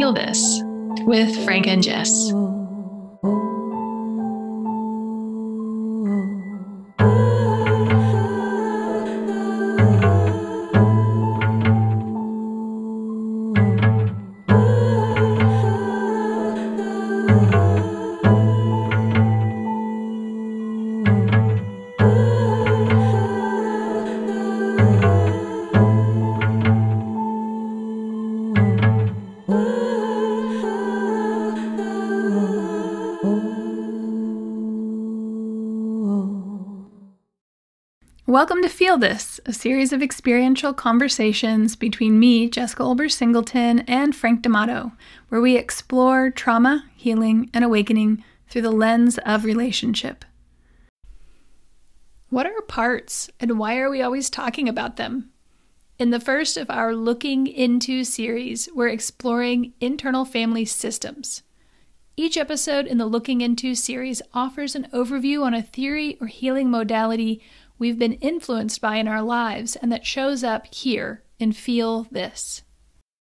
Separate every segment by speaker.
Speaker 1: Feel This with Frank and Jess. Welcome to Feel This, a series of experiential conversations between me, Jessica Olberz Singleton, and Frank D'Amato, where we explore trauma, healing, and awakening through the lens of relationship. What are parts, and why are we always talking about them? In the first of our Looking Into series, we're exploring internal family systems. Each episode in the Looking Into series offers an overview on a theory or healing modality we've been influenced by in our lives and that shows up here and Feel This.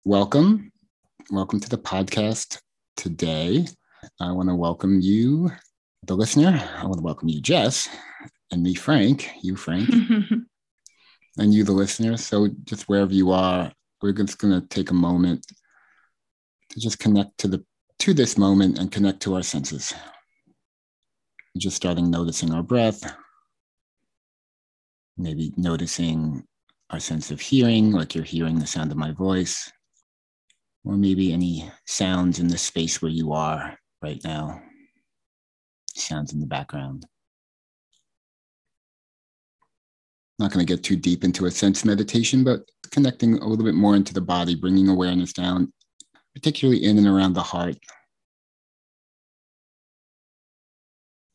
Speaker 2: Welcome. Welcome to the podcast today. I want to welcome you, the listener. I want to welcome you, Jess, and me, Frank, you, Frank, and you, the listener. So, just wherever you are, we're just going to take a moment to just connect to the to this moment and connect to our senses. Just starting noticing our breath, maybe noticing our sense of hearing, like you're hearing the sound of my voice, or maybe any sounds in the space where you are right now, sounds in the background. Not going to get too deep into a sense meditation, but connecting a little bit more into the body, bringing awareness down, particularly in and around the heart.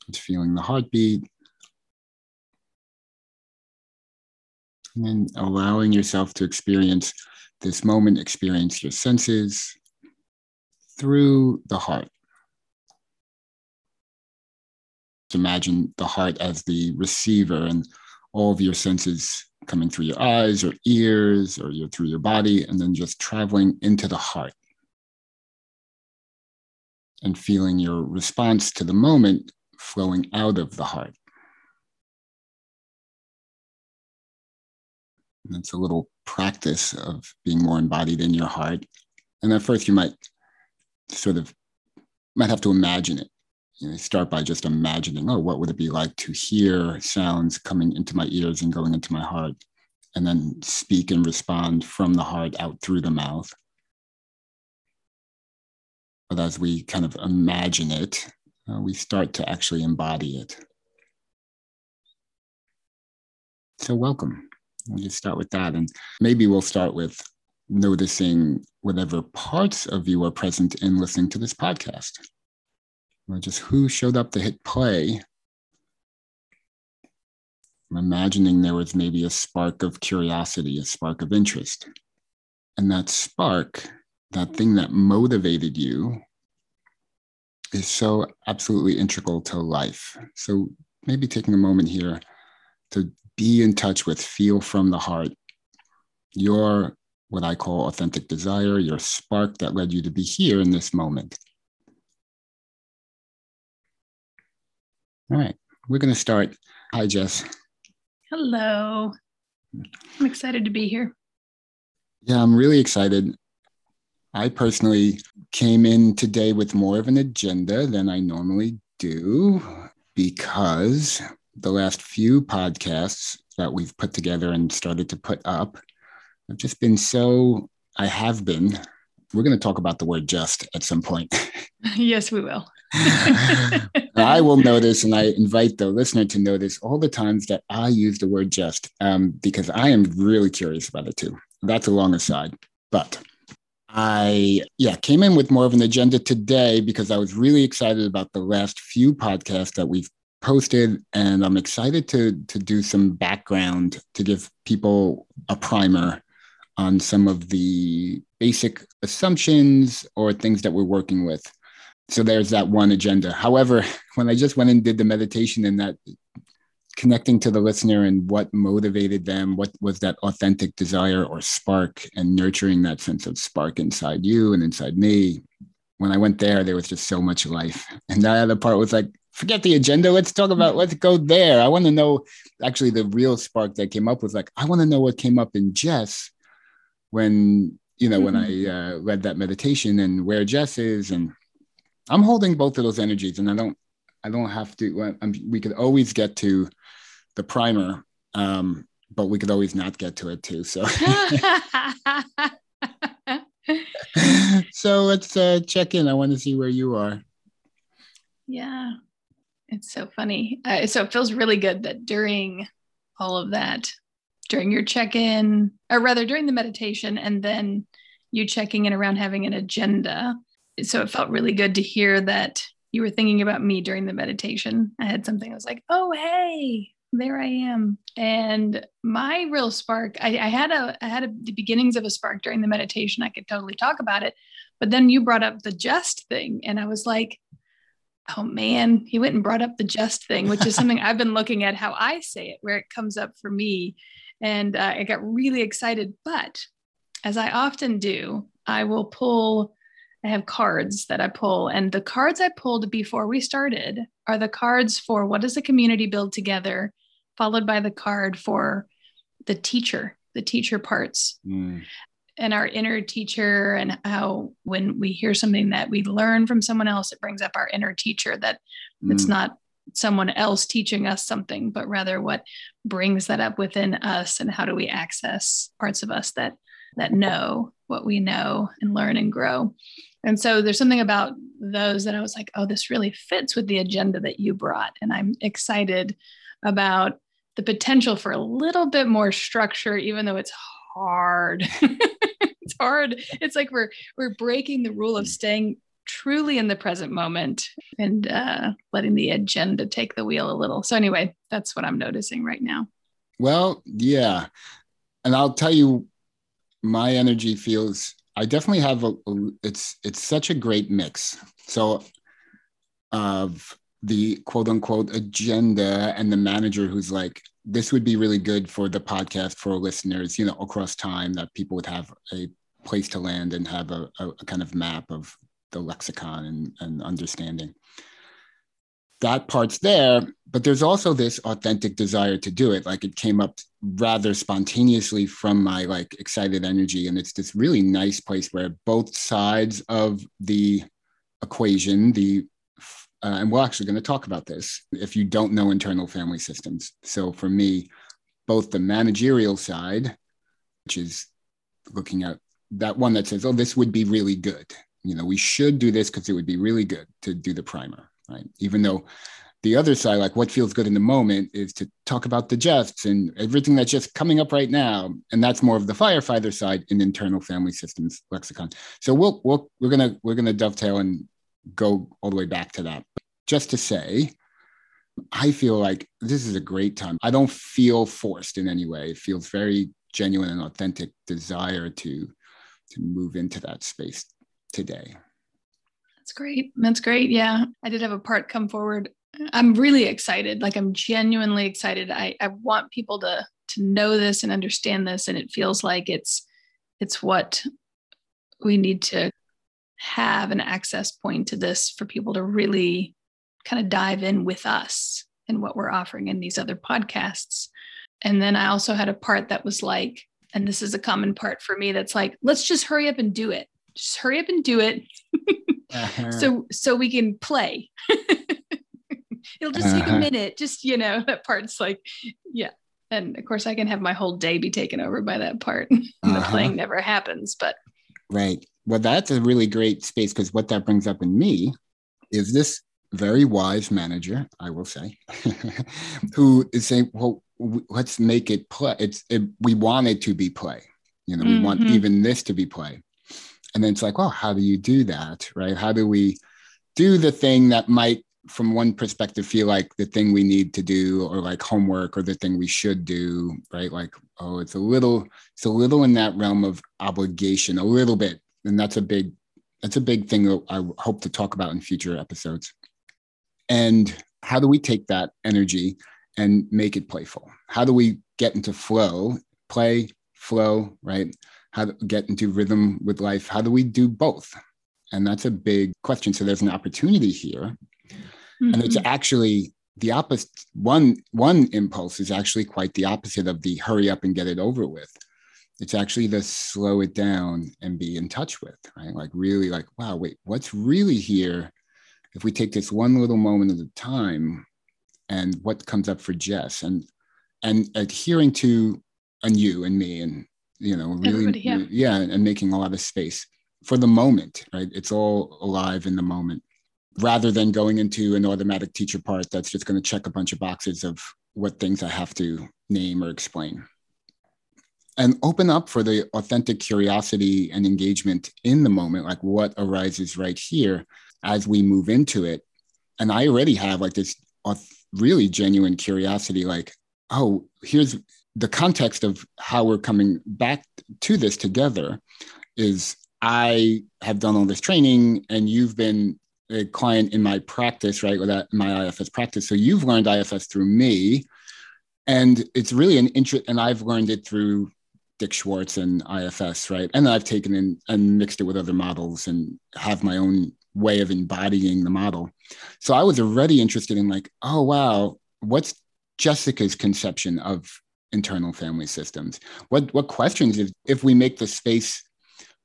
Speaker 2: It's feeling the heartbeat, and allowing yourself to experience this moment, experience your senses through the heart. Imagine the heart as the receiver and all of your senses coming through your eyes or ears or your, through your body, and then just traveling into the heart and feeling your response to the moment flowing out of the heart. It's a little practice of being more embodied in your heart. And at first, you might sort of might have to imagine it. You know, start by just imagining, oh, what would it be like to hear sounds coming into my ears and going into my heart, and then speak and respond from the heart out through the mouth. But as we kind of imagine it, uh, we start to actually embody it. So, welcome. We'll just start with that. And maybe we'll start with noticing whatever parts of you are present in listening to this podcast. Or just who showed up to hit play. I'm imagining there was maybe a spark of curiosity, a spark of interest. And that spark, that thing that motivated you, is so absolutely integral to life. So maybe taking a moment here to be in touch with, feel from the heart your what I call authentic desire, your spark that led you to be here in this moment. All right, we're going to start. Hi, Jess.
Speaker 1: Hello. I'm excited to be here.
Speaker 2: Yeah, I'm really excited. I personally came in today with more of an agenda than I normally do because the last few podcasts that we've put together and started to put up I've just been so, I have been, we're going to talk about the word just at some point.
Speaker 1: yes, we will.
Speaker 2: I will notice, and I invite the listener to notice all the times that I use the word just um, because I am really curious about it too. That's a long aside. But I, yeah, came in with more of an agenda today because I was really excited about the last few podcasts that we've posted and i'm excited to to do some background to give people a primer on some of the basic assumptions or things that we're working with so there's that one agenda however when i just went and did the meditation and that connecting to the listener and what motivated them, what was that authentic desire or spark, and nurturing that sense of spark inside you and inside me. When I went there, there was just so much life. And that other part was like, forget the agenda. Let's talk about, let's go there. I want to know actually the real spark that came up was like, I want to know what came up in Jess when, you know, mm-hmm. when I uh, read that meditation and where Jess is. And I'm holding both of those energies and I don't, I don't have to, I'm, we could always get to the primer, um, but we could always not get to it too. So, so let's uh, check in. I want to see where you are.
Speaker 1: Yeah, it's so funny. Uh, so it feels really good that during all of that, during your check in, or rather during the meditation, and then you checking in around having an agenda. So it felt really good to hear that you were thinking about me during the meditation. I had something I was like, oh, hey, there I am. And my real spark, I, I had a I had a, the beginnings of a spark during the meditation. I could totally talk about it. But then you brought up the just thing. And I was like, oh man, he went and brought up the just thing, which is something I've been looking at how I say it, where it comes up for me. And uh, I got really excited. But as I often do, I will pull, I have cards that I pull. And the cards I pulled before we started are the cards for what does the community build together, followed by the card for the teacher, the teacher parts. Mm and our inner teacher and how when we hear something that we learn from someone else it brings up our inner teacher that mm. it's not someone else teaching us something but rather what brings that up within us and how do we access parts of us that that know what we know and learn and grow and so there's something about those that i was like oh this really fits with the agenda that you brought and i'm excited about the potential for a little bit more structure even though it's hard it's hard. It's like we're we're breaking the rule of staying truly in the present moment and uh, letting the agenda take the wheel a little. So anyway, that's what I'm noticing right now.
Speaker 2: Well, yeah, and I'll tell you, my energy feels. I definitely have a. It's it's such a great mix. So, of the quote unquote agenda and the manager who's like, this would be really good for the podcast for listeners, you know, across time that people would have a place to land and have a, a, a kind of map of the lexicon and, and understanding. That part's there, but there's also this authentic desire to do it. Like it came up rather spontaneously from my like excited energy. And it's this really nice place where both sides of the equation, the uh, and we're actually going to talk about this if you don't know internal family systems. So for me, both the managerial side, which is looking at that one that says, oh, this would be really good. You know, we should do this because it would be really good to do the primer, right? Even though the other side, like what feels good in the moment, is to talk about the justs and everything that's just coming up right now, and that's more of the firefighter side in internal family systems lexicon. So we'll, we'll we're gonna we're gonna dovetail and go all the way back to that. But just to say, I feel like this is a great time. I don't feel forced in any way. It feels very genuine and authentic desire to to move into that space today.
Speaker 1: That's great. That's great. Yeah. I did have a part come forward. I'm really excited. Like I'm genuinely excited. I, I want people to to know this and understand this. And it feels like it's it's what we need to have an access point to this for people to really kind of dive in with us and what we're offering in these other podcasts. And then I also had a part that was like, and this is a common part for me that's like let's just hurry up and do it just hurry up and do it uh-huh. so so we can play it'll just uh-huh. take a uh-huh. minute just you know that part's like yeah and of course i can have my whole day be taken over by that part uh-huh. the playing never happens but
Speaker 2: right well that's a really great space because what that brings up in me is this very wise manager i will say who is saying well let's make it play. It's it, we want it to be play. You know, mm-hmm. we want mm-hmm. even this to be play. And then it's like, well, how do you do that, right? How do we do the thing that might, from one perspective, feel like the thing we need to do, or like homework, or the thing we should do, right? Like, oh, it's a little, it's a little in that realm of obligation, a little bit, and that's a big, that's a big thing that I hope to talk about in future episodes. And how do we take that energy and make it playful? How do we get into flow, play, flow, right? How to get into rhythm with life? How do we do both? And that's a big question. So there's an opportunity here. Mm-hmm. And it's mm-hmm. actually the opposite one one impulse is actually quite the opposite of the hurry up and get it over with it's actually the slow it down and be in touch with right like really like wow wait what's really here if we take this one little moment at a time and what comes up for jess and and adhering to and you and me and you know really yeah. yeah and making a lot of space for the moment right it's all alive in the moment rather than going into an automatic teacher part that's just going to check a bunch of boxes of what things I have to name or explain. And open up for the authentic curiosity and engagement in the moment, like what arises right here as we move into it. And I already have like this really genuine curiosity, like, oh, here's the context of how we're coming back to this together is I have done all this training and you've been a client in my practice, right, with my IFS practice. So you've learned IFS through me, and it's really an interest. And I've learned it through Dick Schwartz and IFS, right? And I've taken in and mixed it with other models and have my own way of embodying the model. So I was already interested in like, oh wow, what's Jessica's conception of internal family systems? What what questions if if we make the space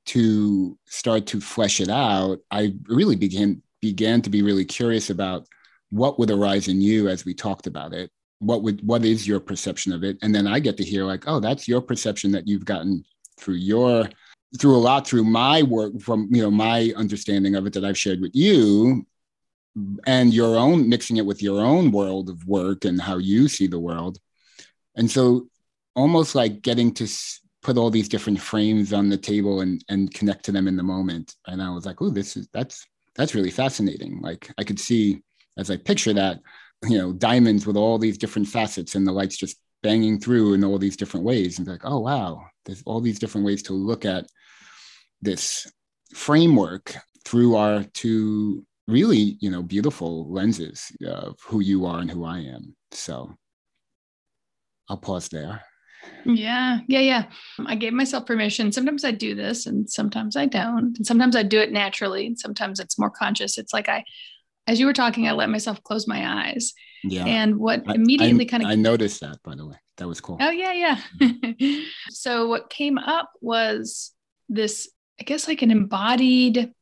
Speaker 2: to start to flesh it out, I really began began to be really curious about what would arise in you as we talked about it what would what is your perception of it? And then i get to hear like oh that's your perception that you've gotten through your through a lot through my work from you know my understanding of it that i've shared with you and your own mixing it with your own world of work and how you see the world. And so almost like getting to put all these different frames on the table and and connect to them in the moment. And i was like oh this is that's that's really fascinating. Like I could see as I picture that, you know, diamonds with all these different facets and the lights just banging through in all these different ways. And like, oh wow, there's all these different ways to look at this framework through our two really, you know, beautiful lenses of who you are and who I am. So I'll pause there.
Speaker 1: Yeah, yeah, yeah. I gave myself permission. Sometimes I do this and sometimes I don't. And sometimes I do it naturally and sometimes it's more conscious. It's like I, as you were talking, I let myself close my eyes. Yeah. And what immediately kind of.
Speaker 2: I noticed that, by the way. That was cool.
Speaker 1: Oh, yeah, yeah. Mm-hmm. so what came up was this, I guess, like an embodied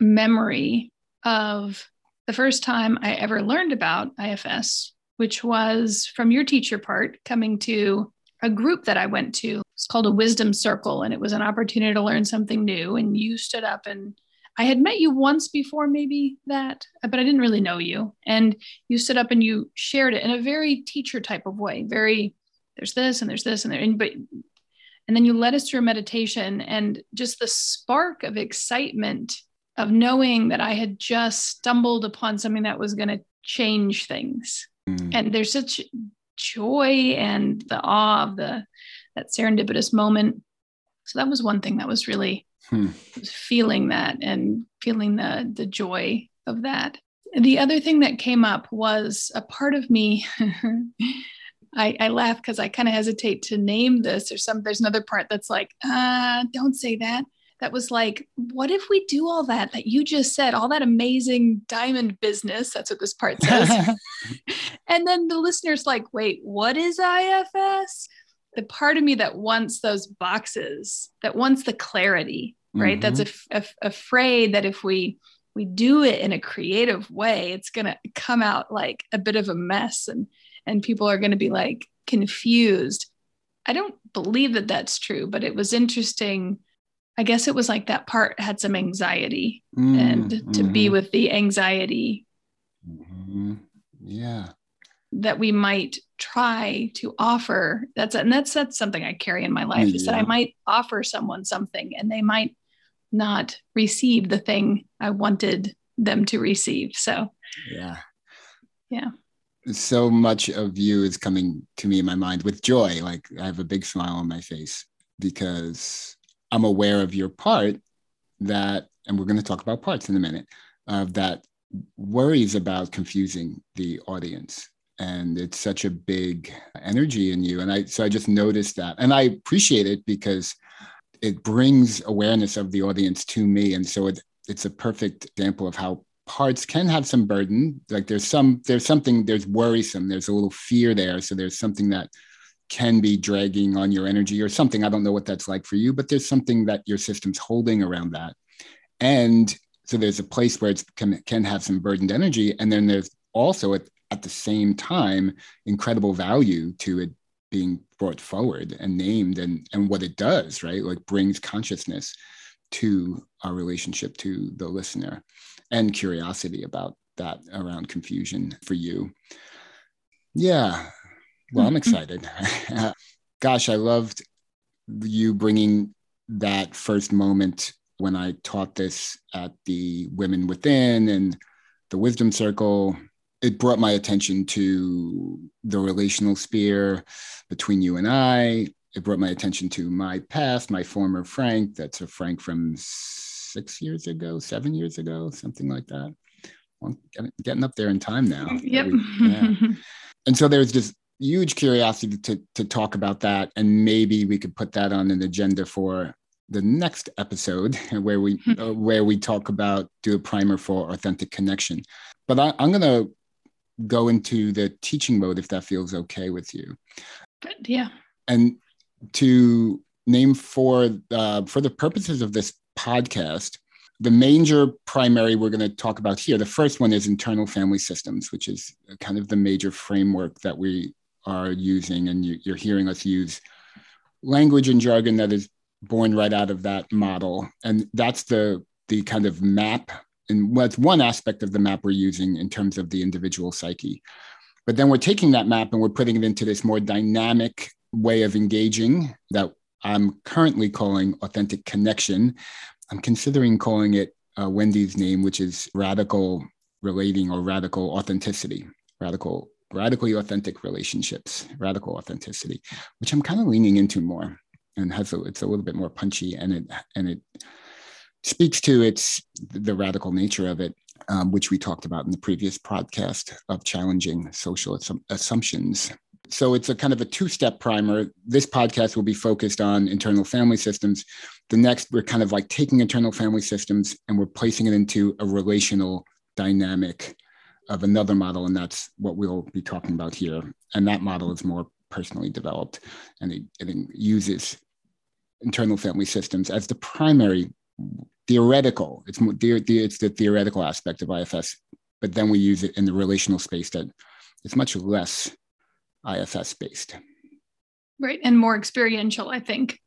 Speaker 1: memory of the first time I ever learned about IFS which was from your teacher part coming to a group that I went to. It's called a wisdom circle, and it was an opportunity to learn something new. And you stood up and I had met you once before, maybe that, but I didn't really know you. And you stood up and you shared it in a very teacher type of way, very, there's this and there's this and there, and, but, and then you led us through a meditation and just the spark of excitement of knowing that I had just stumbled upon something that was going to change things Mm. And there's such joy and the awe of the that serendipitous moment. So that was one thing that was really hmm. feeling that and feeling the the joy of that. The other thing that came up was a part of me. I, I laugh because I kind of hesitate to name this. Or some there's another part that's like, uh, don't say that that was like, what if we do all that that you just said, all that amazing diamond business? That's what this part says. and then the listener's like, wait, what is IFS? The part of me that wants those boxes, that wants the clarity, right? Mm-hmm. That's af- afraid that if we we do it in a creative way, it's gonna come out like a bit of a mess, and and people are gonna be like confused. I don't believe that that's true, but it was interesting I guess it was like that part had some anxiety mm, and to mm-hmm. be with the anxiety.
Speaker 2: Mm-hmm. Yeah.
Speaker 1: That we might try to offer. That's and that's that's something I carry in my life yeah. is that I might offer someone something and they might not receive the thing I wanted them to receive. So
Speaker 2: yeah.
Speaker 1: Yeah.
Speaker 2: So much of you is coming to me in my mind with joy. Like I have a big smile on my face because I'm aware of your part that, and we're going to talk about parts in a minute, of that worries about confusing the audience. and it's such a big energy in you and i so i just noticed that and i appreciate it because it brings awareness of the audience to me. And so it, it's a perfect example of how parts can have some burden. Like there's some there's something there's worrisome. There's a little fear there. So there's something that can be dragging on your energy or something. I don't know what that's like for you but there's something that your system's holding around that. And so there's a place where it can, can have some burdened energy. And then there's also at, at the same time incredible value to it being brought forward and named and and what it does right? Like brings consciousness to our relationship to the listener and curiosity about that around confusion for you. Yeah. Well i'm mm-hmm. excited. Gosh i loved you bringing that first moment when i taught this at the women within and the wisdom circle it brought my attention to the relational sphere between you and I. It brought my attention to my past, my former Frank. That's a Frank from six years ago, seven years ago, something like that. Well, getting up there in time now.
Speaker 1: Yep.
Speaker 2: Yeah. and so there's just huge curiosity to, to talk about that. And maybe we could put that on an agenda for the next episode where we uh, where we talk about do a primer for authentic connection but I, am going to go into the teaching mode if that feels okay with you.
Speaker 1: Good, yeah.
Speaker 2: And to name for uh, for the purposes of this podcast, the major primary we're going to talk about here. The first one is internal family systems, which is kind of the major framework that we are using, and you, you're hearing us use language and jargon that is born right out of that model, and that's the the kind of map and what's one aspect of the map we're using in terms of the individual psyche. But then we're taking that map and we're putting it into this more dynamic way of engaging that I'm currently calling authentic connection. I'm considering calling it uh, Wendy's name, which is radical relating or radical authenticity, radical, radically authentic relationships, radical authenticity, which I'm kind of leaning into more and has a, it's a little bit more punchy and it and it speaks to its the radical nature of it, um, which we talked about in the previous podcast of challenging social assumptions. So it's a kind of a two-step primer. This podcast will be focused on internal family systems. The next, we're kind of like taking internal family systems and we're placing it into a relational dynamic of another model, and that's what we'll be talking about here. And that model is more personally developed, and it, it uses internal family systems as the primary theoretical. It's more, it's the theoretical aspect of IFS, but then we use it in the relational space that it's much less IFS based.
Speaker 1: Right, and more experiential, I think.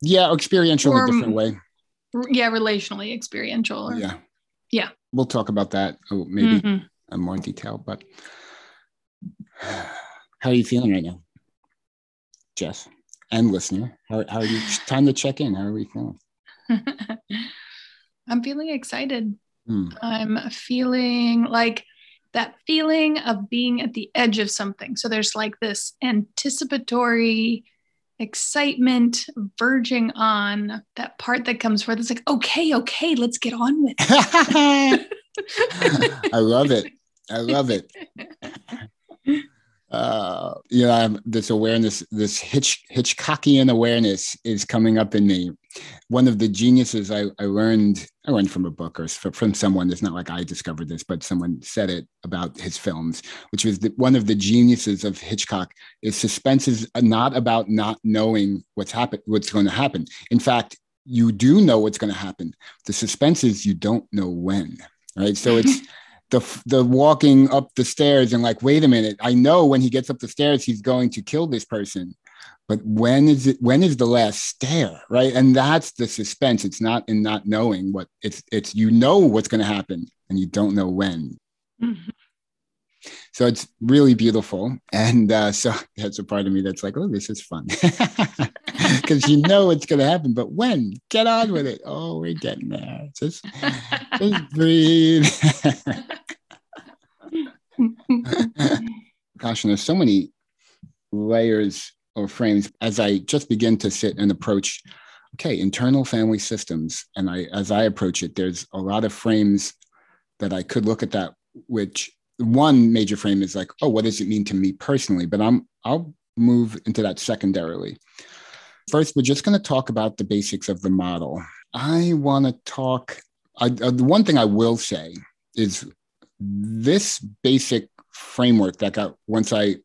Speaker 2: Yeah, experiential or, in a different way.
Speaker 1: Yeah, relationally experiential.
Speaker 2: Or, yeah.
Speaker 1: Yeah.
Speaker 2: We'll talk about that oh, maybe mm-hmm. in more detail. But how are you feeling right now, Jess? And listener, how, how are you? Time to check in. How are we feeling?
Speaker 1: I'm feeling excited. Mm. I'm feeling like that feeling of being at the edge of something. So there's like this anticipatory excitement verging on that part that comes forth. It's like, okay, okay, let's get on with it.
Speaker 2: I love it. I love it. uh, you know, I'm, this awareness, this Hitch, Hitchcockian awareness is coming up in me. One of the geniuses I, I learned, I learned from a book or from someone. It's not like I discovered this, but someone said it about his films, which was that one of the geniuses of Hitchcock is suspense is not about not knowing what's happen, what's going to happen. In fact, you do know what's going to happen. The suspense is you don't know when, right? So it's the the walking up the stairs and like wait a minute i know when he gets up the stairs he's going to kill this person. But when is it when is the last stair right? And that's the suspense. It's not in not knowing what it's it's you know what's going to happen and you don't know when. Mm-hmm. so it's really beautiful. And uh, so that's a part of me that's like oh this is fun because you know it's going to happen but when? Get on with it. Oh we're getting there. Just, just breathe. Gosh and there's so many layers or frames as i just begin to sit and approach okay internal family systems. And i as i approach it there's a lot of frames that i could look at that which one major frame is like, oh, what does it mean to me personally? But I'm I'll move into that secondarily. First, we're just going to talk about the basics of the model. I want to talk. I, uh, the one thing I will say is this basic framework that got once I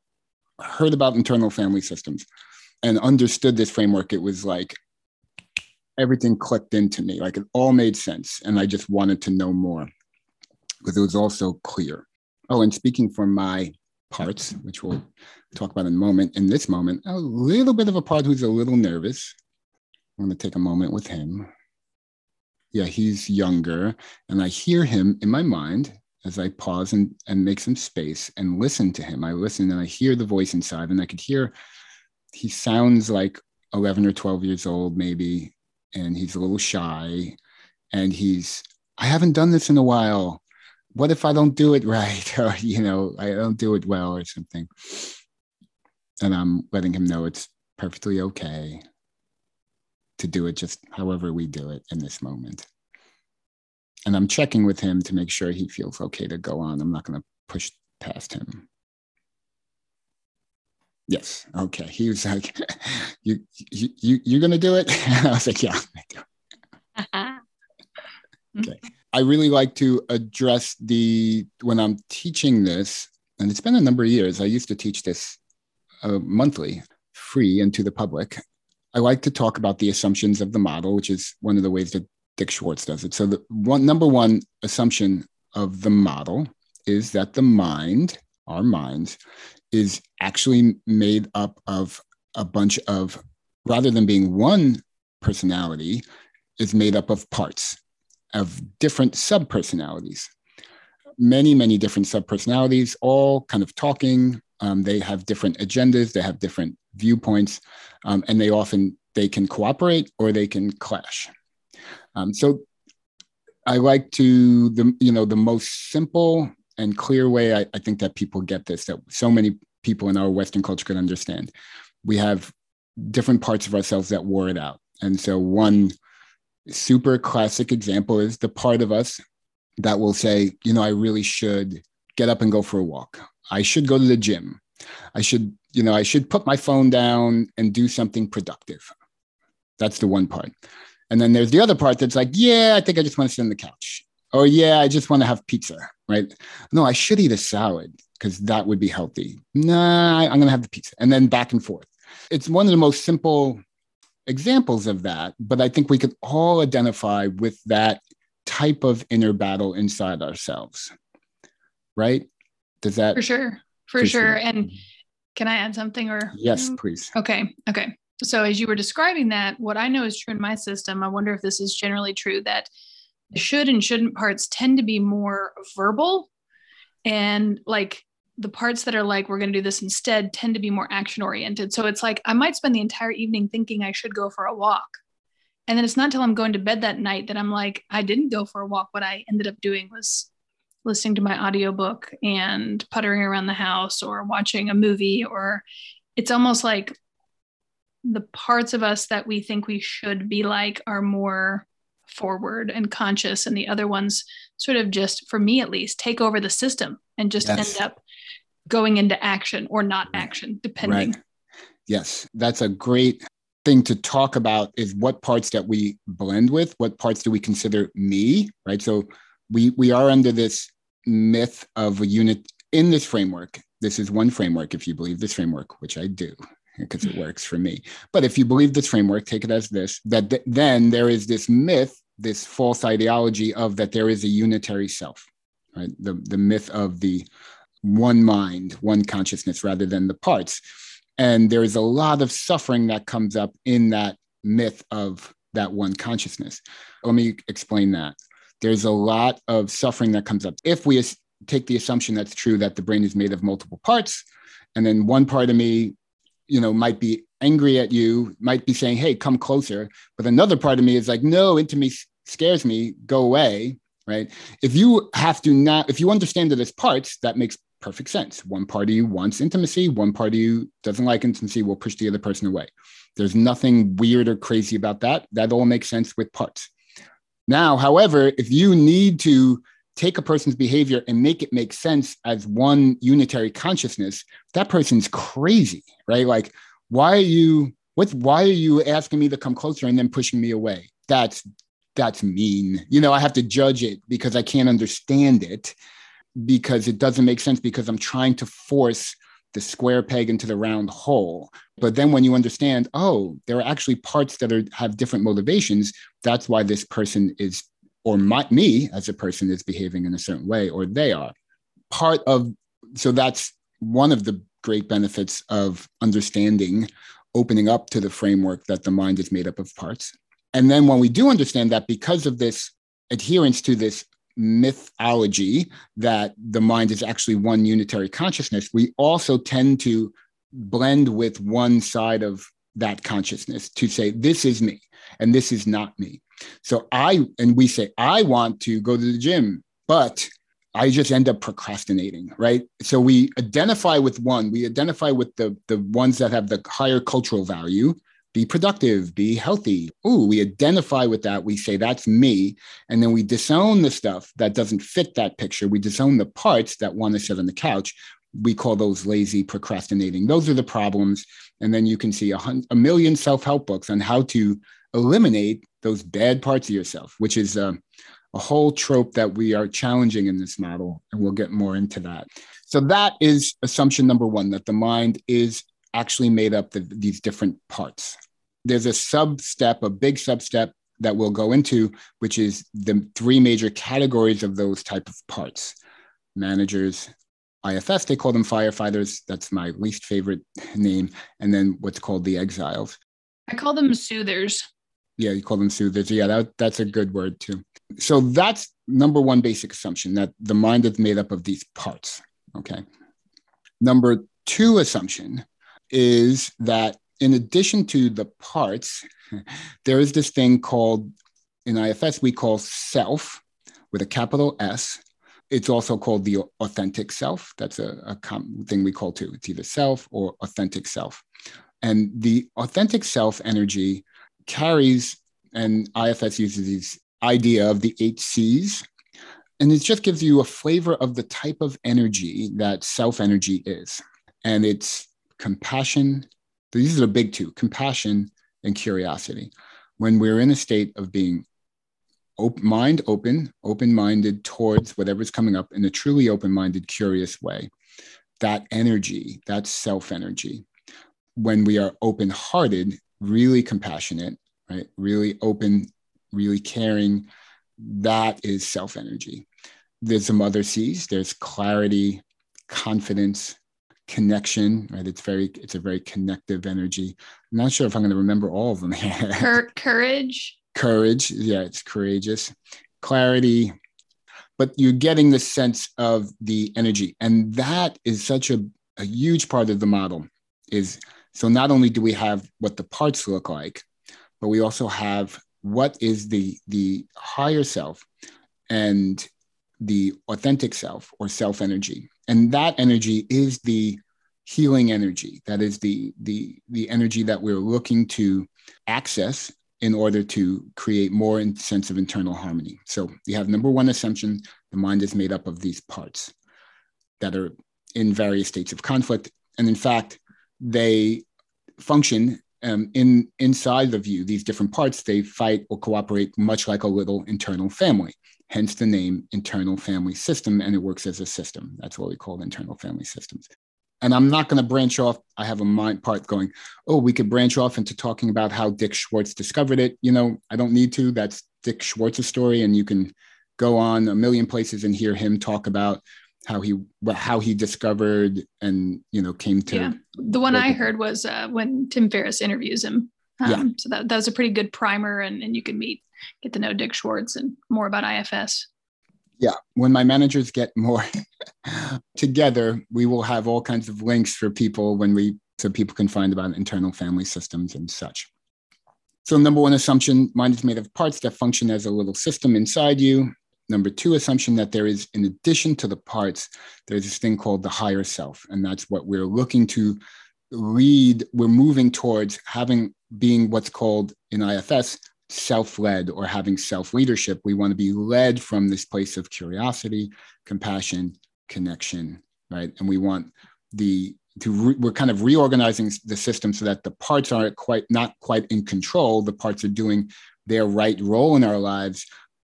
Speaker 2: heard about internal family systems and understood this framework, it was like everything clicked into me. Like it all made sense. And I just wanted to know more because it was also clear. Oh, and speaking from my parts, which we'll talk about in a moment, in this moment, a little bit of a part who's a little nervous. I'm going to take a moment with him. Yeah, he's younger. And I hear him in my mind as I pause and, and make some space and listen to him. I listen and I hear the voice inside, and I could hear he sounds like 11 or 12 years old, maybe, and he's a little shy. And he's, I haven't done this in a while. What if I don't do it right? Or, you know, I don't do it well or something. And I'm letting him know it's perfectly okay to do it just however we do it in this moment and I'm checking with him to make sure he feels okay to go on. I'm not going to push past him. Yes. Okay. He was like, "You, you, you you're going to do it?" I was like, "Yeah, I'm gonna do it." okay. I really like to address the when I'm teaching this, and it's been a number of years. I used to teach this uh, monthly, free, and to the public. I like to talk about the assumptions of the model, which is one of the ways that Dick Schwartz does it. So the one number one assumption of the model is that the mind, our minds, is actually made up of a bunch of rather than being one personality, is made up of parts of different subpersonalities. Many, many different subpersonalities, all kind of talking. Um, they have different agendas. They have different viewpoints, um, and they often they can cooperate or they can clash. Um, so I like to the you know the most simple and clear way I, I think that people get this that so many people in our Western culture can understand. We have different parts of ourselves that wore it out, and so one super classic example is the part of us that will say, you know, I really should get up and go for a walk. I should go to the gym. I should, you know, I should put my phone down and do something productive. That's the one part. And then there's the other part that's like, yeah, I think I just want to sit on the couch. Or yeah, I just want to have pizza, right? No, I should eat a salad because that would be healthy. Nah, I'm going to have the pizza. And then back and forth. It's one of the most simple examples of that, but I think we could all identify with that type of inner battle inside ourselves. Right? Does that
Speaker 1: For sure. For, for sure. sure. And mm-hmm. can I add something or
Speaker 2: Yes, mm-hmm. please.
Speaker 1: Okay. Okay so as you were describing that what i know is true in my system i wonder if this is generally true that the should and shouldn't parts tend to be more verbal and like the parts that are like we're going to do this instead tend to be more action oriented so it's like i might spend the entire evening thinking i should go for a walk. And then it's not until i'm going to bed that night that i'm like i didn't go for a walk. What i ended up doing was listening to my audiobook and puttering around the house or watching a movie or it's almost like the parts of us that we think we should be like are more forward and conscious and the other ones sort of just for me at least take over the system and just yes. end up going into action or not action depending right.
Speaker 2: yes that's a great thing to talk about is what parts that we blend with what parts do we consider me right so we we are under this myth of a unit in this framework this is one framework if you believe this framework which i do because it works for me. But if you believe this framework, take it as this that th- then there is this myth, this false ideology of that there is a unitary self, right? The, the myth of the one mind, one consciousness rather than the parts. And there is a lot of suffering that comes up in that myth of that one consciousness. Let me explain that. There's a lot of suffering that comes up. If we take the assumption that's true that the brain is made of multiple parts, and then one part of me you know might be angry at you might be saying hey come closer but another part of me is like no intimacy scares me go away right if you have to not if you understand that as parts that makes perfect sense one part of you wants intimacy one part of you doesn't like intimacy will push the other person away there's nothing weird or crazy about that that all makes sense with parts now however if you need to take a person's behavior and make it make sense as one unitary consciousness, that person's crazy, right? Like, why are you what why are you asking me to come closer and then pushing me away? That's that's mean. You know, I have to judge it because I can't understand it because it doesn't make sense because I'm trying to force the square peg into the round hole. But then when you understand, oh, there are actually parts that are have different motivations, that's why this person is or my, me as a person is behaving in a certain way or they are. Part of so that's one of the great benefits of understanding opening up to the framework that the mind is made up of parts. And then when we do understand that because of this adherence to this mythology that the mind is actually one unitary consciousness, we also tend to blend with one side of that consciousness to say, this is me and this is not me. So I, and we say, I want to go to the gym, but I just end up procrastinating, right? So we identify with one, we identify with the, the ones that have the higher cultural value, be productive, be healthy. Ooh, we identify with that. We say that's me. And then we disown the stuff that doesn't fit that picture. We disown the parts that want to sit on the couch. We call those lazy procrastinating. Those are the problems. And then you can see a, a million self help books on how to eliminate those bad parts of yourself, which is uh, a whole trope that we are challenging in this model. And we'll get more into that. So, that is assumption number one that the mind is actually made up the, these different parts. There's a sub step, a big sub step that we'll go into, which is the three major categories of those type of parts. Managers, IFS, they call them firefighters. That's my least favorite name. And then what's called the exiles.
Speaker 1: I call them soothers.
Speaker 2: Yeah, you call them soothers. Yeah, that, that's a good word too. So that's number one basic assumption that the mind is made up of these parts. Okay. Number two assumption is that in addition to the parts, there is this thing called in IFS we call self with a capital S. It's also called the authentic self. That's a, a com- thing we call too. It's either self or authentic self. And the authentic self energy carries, and IFS uses this idea of the eight C's. And it just gives you a flavor of the type of energy that self energy is. And it's compassion. These are the big two compassion and curiosity. When we're in a state of being open, mind open, open minded towards whatever's coming up in a truly open minded, curious way, that energy, that self energy, when we are open hearted, really compassionate, right? Really open, really caring, that is self energy. There's some other C's there's clarity, confidence, connection right? It's very it's a very connective energy. I'm not sure if i'm going to remember all of them
Speaker 1: Cur- courage?
Speaker 2: Courage. Yeah it's courageous. Clarity. But you're getting the sense of the energy and that is such a, a huge part of the model is so not only do we have what the parts look like but we also have what is the the higher self and the authentic self or self energy and that energy is the healing energy. That is the the the energy that we're looking to access in order to create more sense of internal harmony. So you have number one assumption the mind is made up of these parts that are in various states of conflict. And in fact they function um, in inside of you these different parts. They fight or cooperate much like a little internal family hence the name internal family system, and it works as a system. That's what we call internal family systems. And I'm not going to branch off. I have a mind part going, oh, we could branch off into talking about how Dick Schwartz discovered it. You know, I don't need to. That's Dick Schwartz's story, and you can go on a million places and hear him talk about how he how he discovered and you know came to yeah.
Speaker 1: the one i heard was uh, when tim ferriss interviews him um, yeah. so that, that was a pretty good primer and, and you could meet get to know Dick Schwartz and more about IFS.
Speaker 2: Yeah, when my managers get more together, we will have all kinds of links for people when we so people can find about internal family systems and such. So, number one assumption mind is made of parts that function as a little system inside you. Number two assumption that there is, in addition to the parts, there's this thing called the higher self. And that's what we're looking to lead. We're moving towards having being what's called in IFS self-led or having self-leadership we want to be led from this place of curiosity compassion connection right? And we want the to re, we're kind of reorganizing the system so that the parts aren't quite not quite in control. The parts are doing their right role in our lives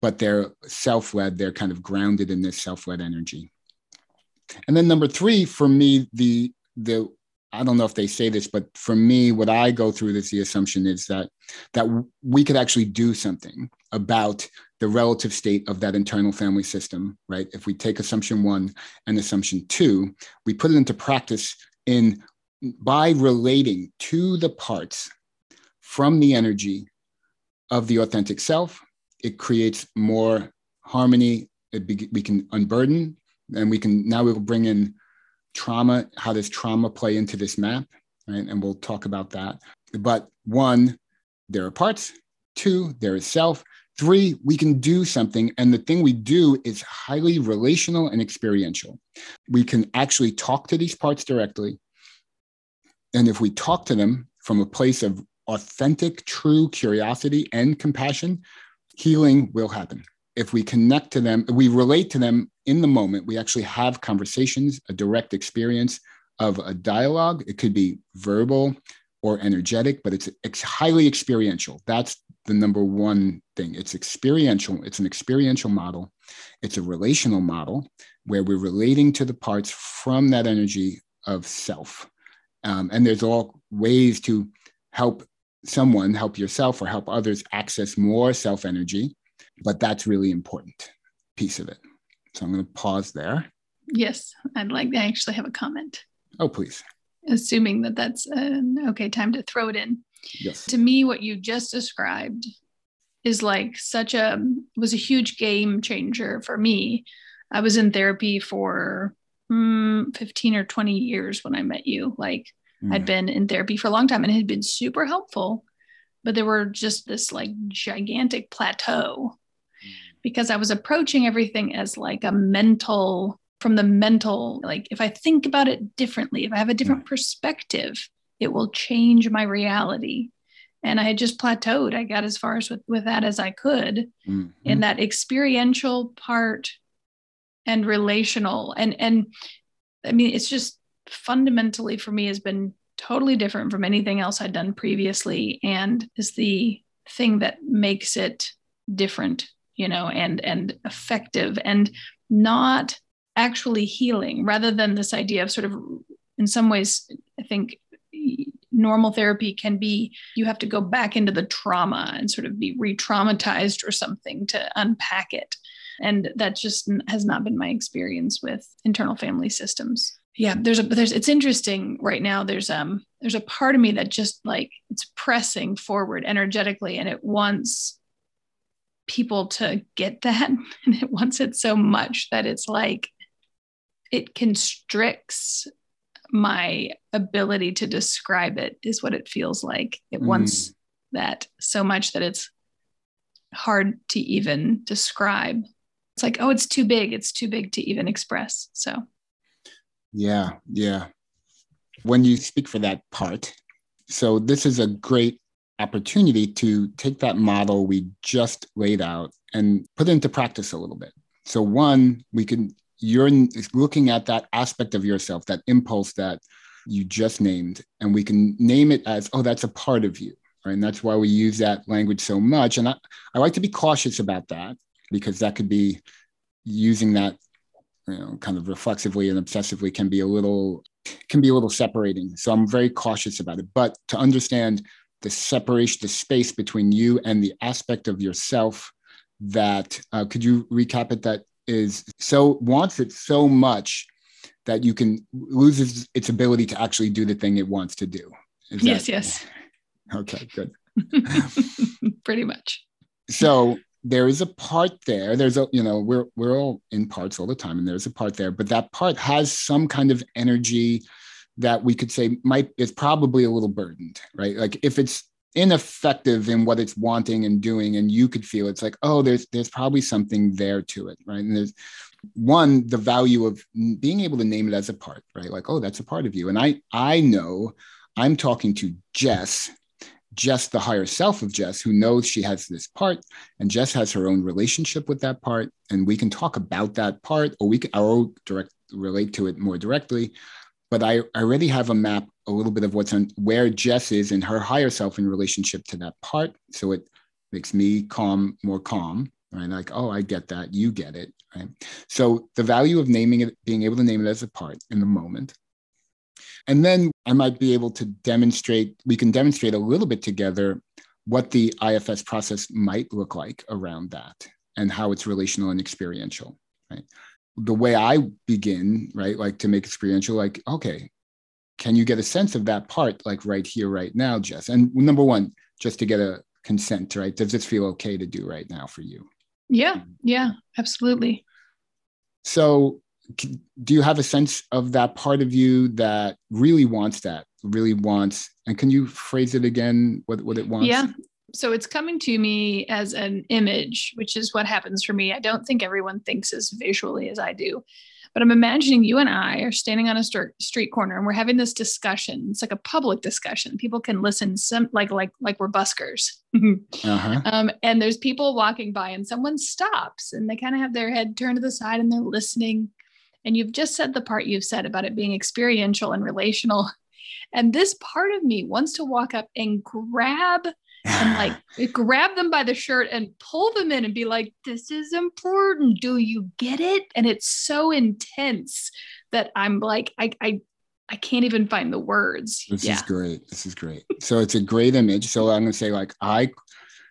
Speaker 2: but they're self-led. They're kind of grounded in this self-led energy. And then number three for me the the I don't know if they say this, but for me, what I go through is the assumption is that that we could actually do something about the relative state of that internal family system, right? If we take assumption one and assumption two, we put it into practice in by relating to the parts from the energy of the authentic self, it creates more harmony. Be, we can unburden, and we can now we will bring in trauma, how does trauma play into this map? Right? And we'll talk about that. But one, there are parts. Two, there is self. Three, we can do something. And the thing we do is highly relational and experiential. We can actually talk to these parts directly. And if we talk to them from a place of authentic, true curiosity and compassion, healing will happen if we connect to them, we relate to them in the moment, we actually have conversations, a direct experience of a dialogue. It could be verbal or energetic, but it's, it's highly experiential. That's the number one thing. It's experiential. It's an experiential model. It's a relational model where we're relating to the parts from that energy of self. Um, and there's all ways to help someone, help yourself, or help others access more self energy but that's really important piece of it. So I'm going to pause there.
Speaker 1: Yes, I'd like. to actually have a comment.
Speaker 2: Oh, please.
Speaker 1: Assuming that that's an okay time to throw it in.
Speaker 2: Yes.
Speaker 1: To me, what you just described is like such a was a huge game changer for me. I was in therapy for mm, 15 or 20 years when I met you. Like mm. I'd been in therapy for a long time and it had been super helpful, but there were just this like gigantic plateau because I was approaching everything as like a mental, from the mental, like if I think about it differently, if I have a different perspective, it will change my reality. And I had just plateaued. I got as far as with, with that as I could mm-hmm. in that experiential part and relational. And and I mean, it's just fundamentally for me has been totally different from anything else I'd done previously and is the thing that makes it different you know, and and effective and not actually healing rather than this idea of sort of in some ways I think normal therapy can be you have to go back into the trauma and sort of be re-traumatized or something to unpack it. And that just has not been my experience with internal family systems. Yeah there's a there's it's interesting right now there's um there's a part of me that just like it's pressing forward energetically and it wants people to get that. And it wants it so much that it's like it constricts my ability to describe it is what it feels like. It mm. wants that so much that it's hard to even describe. It's like oh it's too big. It's too big to even express. So.
Speaker 2: Yeah yeah. When you speak for that part so this is a great opportunity to take that model we just laid out and put it into practice a little bit. So, one, we can, you're looking at that aspect of yourself, that impulse that you just named, and we can name it as, oh, that's a part of you. Right? And that's why we use that language so much. And I, I like to be cautious about that because that could be using that you know, kind of reflexively and obsessively can be a little can be a little separating. So I'm very cautious about it. But to understand the separation, the space between you and the aspect of yourself that uh, could you recap it that is so wants it so much that you can loses its ability to actually do the thing it wants to do.
Speaker 1: Is yes, that, yes.
Speaker 2: Okay, good.
Speaker 1: Pretty much.
Speaker 2: So there is a part there. There's a, you know, we're we're all in parts all the time, and there's a part there, but that part has some kind of energy that we could say might is probably a little burdened, right? Like if it's ineffective in what it's wanting and doing, and you could feel it's like, oh, there's there's probably something there to it, right? And there's one the value of being able to name it as a part, right? Like, oh, that's a part of you. And I I know I'm talking to Jess. Jess, the higher self of Jess, who knows she has this part, and Jess has her own relationship with that part, and we can talk about that part, or we can or direct relate to it more directly. But I, already have a map, a little bit of what's on where Jess is and her higher self in relationship to that part. So it makes me calm, more calm, right? Like, oh, I get that, you get it, right? So the value of naming it, being able to name it as a part in the moment. And then I might be able to demonstrate, we can demonstrate a little bit together what the IFS process might look like around that and how it's relational and experiential, right? The way I begin, right, like to make experiential, like, okay, can you get a sense of that part, like right here, right now, Jess? And number one, just to get a consent, right? Does this feel okay to do right now for you?
Speaker 1: Yeah, yeah, absolutely.
Speaker 2: So do you have a sense of that part of you that really wants that really wants and can you phrase it again what, what it wants
Speaker 1: yeah so it's coming to me as an image which is what happens for me. I don't think everyone thinks as visually as i do but i'm imagining you and i are standing on a street corner and we're having this discussion. It's like a public discussion. People can listen some like like like we're buskers. Uh-huh. um, and there's people walking by and someone stops and they kind of have their head turned to the side and they're listening. And you've just said the part you've said about it being experiential and relational. And this part of me wants to walk up and grab and like grab them by the shirt and pull them in and be like, this is important. Do you get it? And it's so intense that I'm like, I, I, I can't even find the words.
Speaker 2: This yeah. is great. This is great. So it's a great image. So I'm going to say, like, I,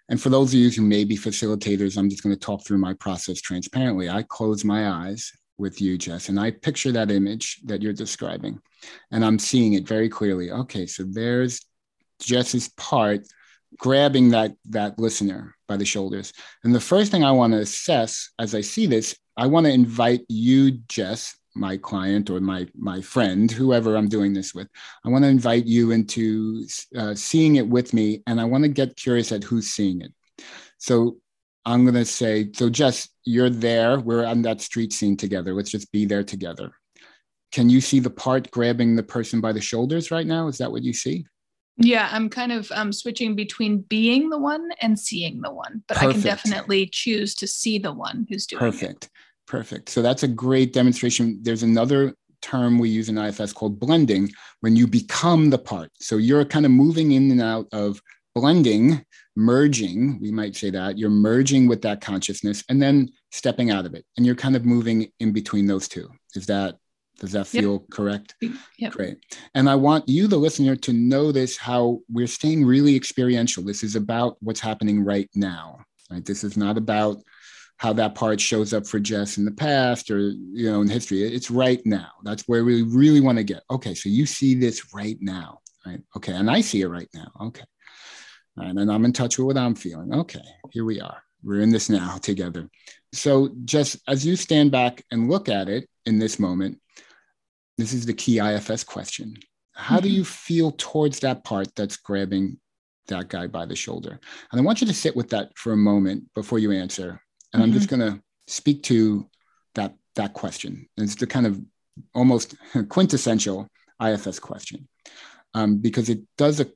Speaker 2: and for those of you who may be facilitators, I'm just going to talk through my process transparently. I close my eyes with you, Jess. And I picture that image that you're describing, and I'm seeing it very clearly. Okay, so there's Jess's part grabbing that that listener by the shoulders. And the first thing I want to assess as I see this, I want to invite you, Jess, my client or my my friend, whoever I'm doing this with. I want to invite you into uh, seeing it with me, and I want to get curious at who's seeing it. So I'm going to say, so Jess, you're there. We're on that street scene together. Let's just be there together. Can you see the part grabbing the person by the shoulders right now? Is that what you see?
Speaker 1: Yeah, I'm kind of um, switching between being the one and seeing the one, but Perfect. I can definitely choose to see the one who's doing
Speaker 2: Perfect. it. Perfect. So that's a great demonstration. There's another term we use in IFS called blending when you become the part. So you're kind of moving in and out of blending, merging, we might say that you're merging with that consciousness and then stepping out of it. And you're kind of moving in between those two. Is that, does that feel yep. correct?
Speaker 1: Yep.
Speaker 2: Great. And I want you, the listener, to notice how we're staying really experiential. This is about what's happening right now. Right? This is not about how that part shows up for Jess in the past or you know in history. It's right now. That's where we really want to get. Okay, so you see this right now, right? Okay, and I see it right now. Okay, and then I'm in touch with what I'm feeling. Okay, here we are. We're in this now together. So, just as you stand back and look at it in this moment, this is the key IFS question. How mm-hmm. do you feel towards that part that's grabbing that guy by the shoulder? And I want you to sit with that for a moment before you answer. And mm-hmm. I'm just mm-hmm. going to speak to that that question. It's the kind of almost quintessential IFS question um, because it does a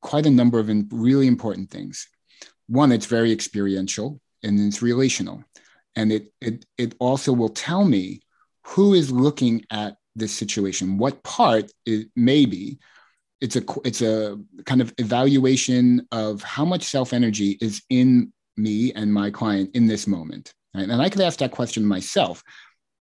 Speaker 2: quite a number of really important things. One, it's very experiential and it's relational. And it, it, it also will tell me who is looking at this situation, what part it may be. It's a, it's a kind of evaluation of how much self energy is in me and my client in this moment. Right? And I could ask that question myself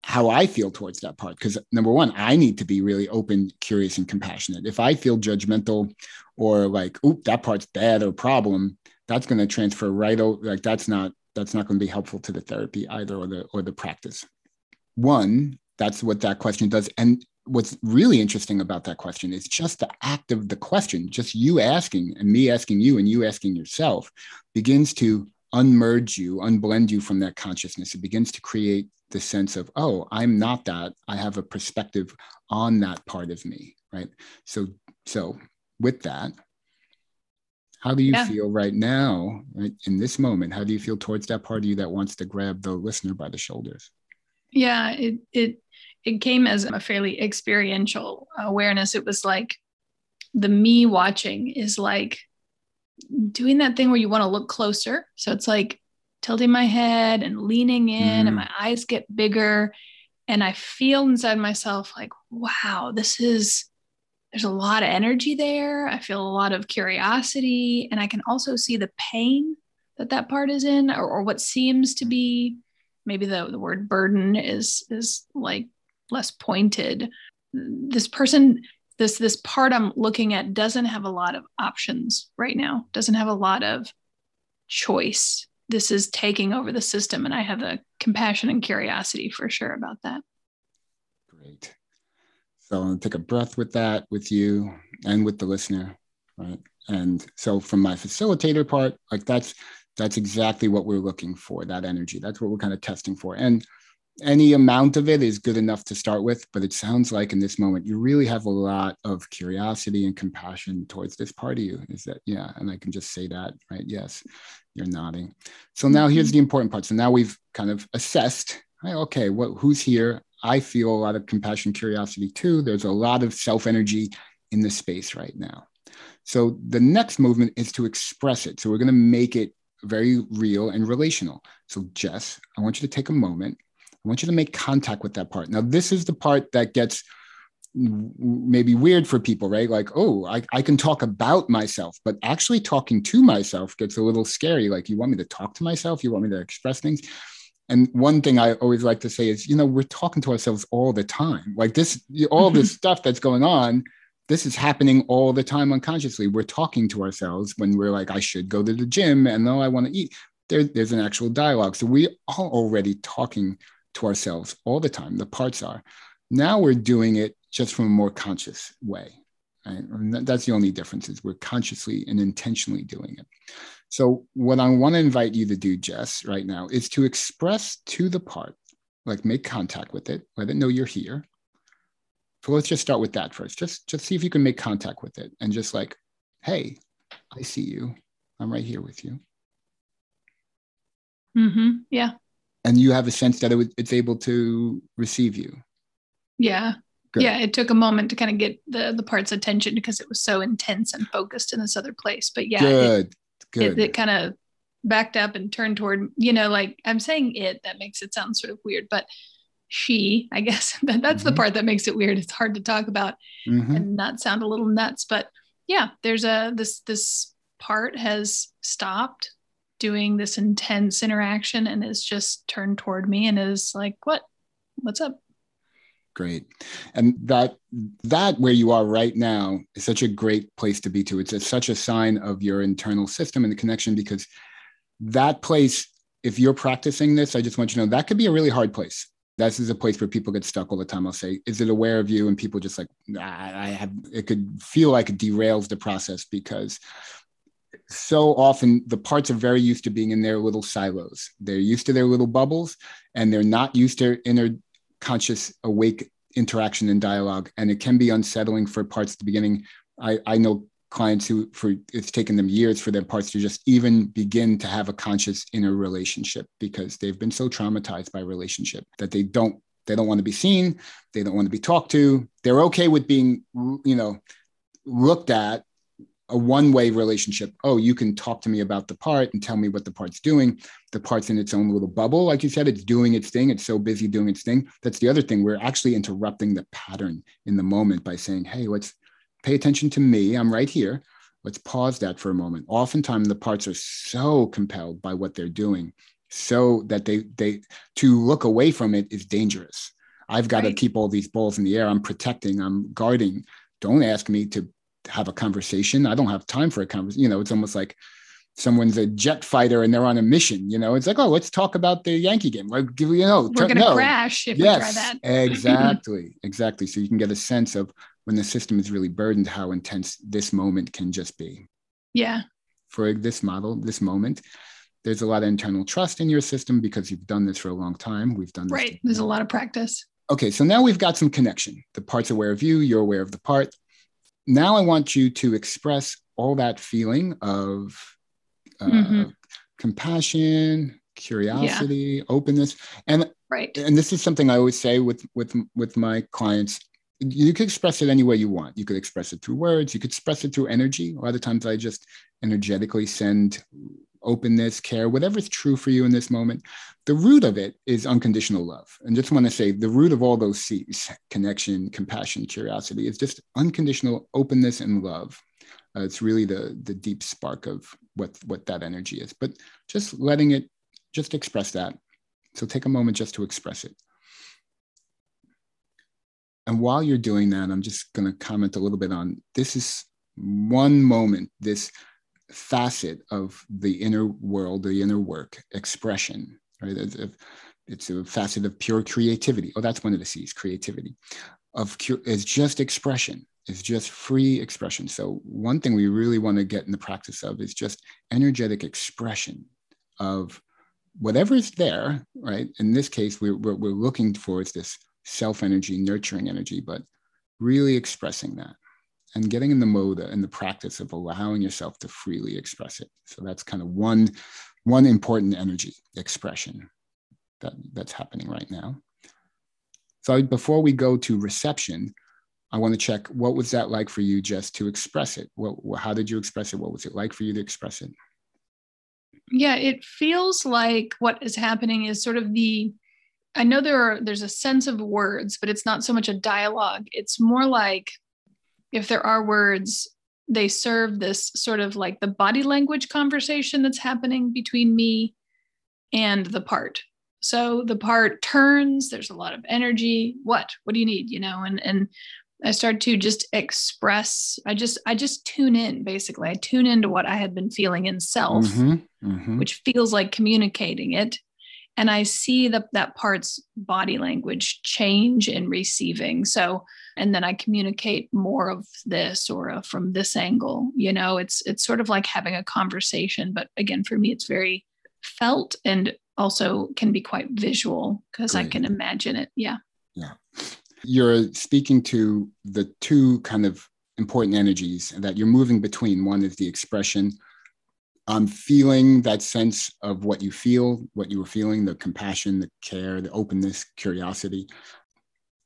Speaker 2: how I feel towards that part. Because number one, I need to be really open, curious, and compassionate. If I feel judgmental or like, oop, that part's bad or problem, that's going to transfer right over. Like that's not that's not going to be helpful to the therapy either or the or the practice. One, that's what that question does. And what's really interesting about that question is just the act of the question, just you asking and me asking you and you asking yourself begins to unmerge you, unblend you from that consciousness. It begins to create the sense of, oh, I'm not that. I have a perspective on that part of me, right? So, so with that, how do you yeah. feel right now, right, in this moment? How do you feel towards that part of you that wants to grab the listener by the shoulders?
Speaker 1: Yeah, it it it came as a fairly experiential awareness. It was like the me watching is like doing that thing where you want to look closer. So it's like tilting my head and leaning in, mm. and my eyes get bigger. And I feel inside myself like, wow, this is, there's a lot of energy there. I feel a lot of curiosity. And I can also see the pain that that part is in, or, or what seems to be maybe the, the word burden is is like less pointed. This person this this part i'm looking at doesn't have a lot of options right now doesn't have a lot of choice. This is taking over the system and i have the compassion and curiosity for sure about that.
Speaker 2: Great. So i'm going to take a breath with that with you and with the listener right? And so from my facilitator part like that's that's exactly what we're looking for that energy. That's what we're kind of testing for. And any amount of it is good enough to start with but it sounds like in this moment you really have a lot of curiosity and compassion towards this part of you. Is that yeah and i can just say that right? Yes you're nodding. So now here's mm-hmm. the important part. So now we've kind of assessed right, okay what who's here? I feel a lot of compassion curiosity too. There's a lot of self energy in the space right now. So the next movement is to express it. So we're going to make it very real and relational. So, Jess, I want you to take a moment. I want you to make contact with that part. Now, this is the part that gets maybe weird for people, right? Like, oh, I, I can talk about myself, but actually talking to myself gets a little scary. Like, you want me to talk to myself? You want me to express things? And one thing I always like to say is, you know, we're talking to ourselves all the time. Like this, all this mm-hmm. stuff that's going on this is happening all the time unconsciously. We're talking to ourselves when we're like, I should go to the gym and no, I want to eat. There, there's an actual dialogue. So we are already talking to ourselves all the time. The parts are. Now we're doing it just from a more conscious way. Right? that's the only difference is we're consciously and intentionally doing it. So what I want to invite you to do, Jess, right now is to express to the part, like make contact with it, let it know you're here, so let's just start with that first. Just just see if you can make contact with it and just like, hey, I see you. I'm right here with you.
Speaker 1: Mm-hmm. Yeah.
Speaker 2: And you have a sense that it, it's able to receive you.
Speaker 1: Yeah. Good. Yeah. It took a moment to kind of get the the part's attention because it was so intense and focused in this other place. But yeah,
Speaker 2: good.
Speaker 1: It,
Speaker 2: Good.
Speaker 1: It, it kind of backed up and turned toward, you know, like I'm saying it, that makes it sound sort of weird, but she i guess that, that's mm-hmm. the part that makes it weird it's hard to talk about mm-hmm. and not sound a little nuts but yeah there's a this this part has stopped doing this intense interaction and is just turned toward me and is like what? What's up?
Speaker 2: Great. And that that where you are right now is such a great place to be to it's a, such a sign of your internal system and the connection because that place if you're practicing this i just want you to know that could be a really hard place. This is a place where people get stuck all the time. I'll say, is it aware of you? And people just like, nah, I have, it could feel like it derails the process because so often the parts are very used to being in their little silos. They're used to their little bubbles and they're not used to inner conscious awake interaction and dialogue. And it can be unsettling for parts at the beginning. I, I know clients who for it's taken them years for their parts to just even begin to have a conscious inner relationship because they've been so traumatized by relationship that they don't they don't want to be seen they don't want to be talked to they're okay with being you know looked at a one way relationship oh you can talk to me about the part and tell me what the part's doing the part's in its own little bubble like you said it's doing its thing it's so busy doing its thing that's the other thing we're actually interrupting the pattern in the moment by saying hey let's pay attention to me. I'm right here. Let's pause that for a moment. Oftentimes, the parts are so compelled by what they're doing, so that they they to look away from it is dangerous. I've got right. to keep all these balls in the air. I'm protecting. I'm guarding. Don't ask me to have a conversation. I don't have time for a conversation. You know, it's almost like someone's a jet fighter and they're on a mission. You know, it's like, oh, let's talk about the Yankee game. Like, you know,
Speaker 1: we're going to no. crash if yes, we try that.
Speaker 2: exactly, exactly. So you can get a sense of when the system is really burdened, how intense this moment can just be.
Speaker 1: Yeah.
Speaker 2: For this model, this moment, there's a lot of internal trust in your system because you've done this for a long time. We've done this.
Speaker 1: Right. There's a lot of practice.
Speaker 2: Okay. So now we've got some connection. The part's aware of you, you're aware of the part. Now I want you to express all that feeling of uh, mm-hmm. compassion, curiosity, yeah. openness. And
Speaker 1: right.
Speaker 2: And this is something I always say with with with my clients you could express it any way you want. You could express it through words. You could express it through energy. A lot of times I just energetically send openness, care, whatever is true for you in this moment. The root of it is unconditional love. And just want to say the root of all those C's, connection, compassion, curiosity, is just unconditional openness and love. Uh, it's really the the deep spark of what what that energy is. But just letting it, just express that. So take a moment just to express it. And while you're doing that, I'm just going to comment a little bit on this is one moment, this facet of the inner world, the inner work, expression, right? It's a facet of pure creativity. Oh, that's one of the C's, creativity. Of is just expression, is just free expression. So one thing we really want to get in the practice of is just energetic expression of whatever is there, right? In this case, we're, we're, we're looking towards this self energy, nurturing energy, but really expressing that and getting in the mode and the practice of allowing yourself to freely express it. So that's kind of one, one important energy expression that, that's happening right now. So before we go to reception, I want to check what was that like for you just to express it? What, how did you express it? What was it like for you to express it?
Speaker 1: Yeah, it feels like what is happening is sort of the I know there are there's a sense of words, but it's not so much a dialogue. It's more like if there are words, they serve this sort of like the body language conversation that's happening between me and the part. So the part turns, there's a lot of energy. What? What do you need? You know, and and I start to just express, I just I just tune in basically. I tune into what I had been feeling in self, mm-hmm, mm-hmm. which feels like communicating it and i see that that part's body language change in receiving. So and then i communicate more of this or uh, from this angle you know it's it's sort of like having a conversation but again for me it's very felt and also can be quite visual because i can imagine it. Yeah.
Speaker 2: Yeah. You're speaking to the two kind of important energies that you're moving between. One is the expression um, feeling that sense of what you feel, what you were feeling, the compassion, the care, the openness, curiosity.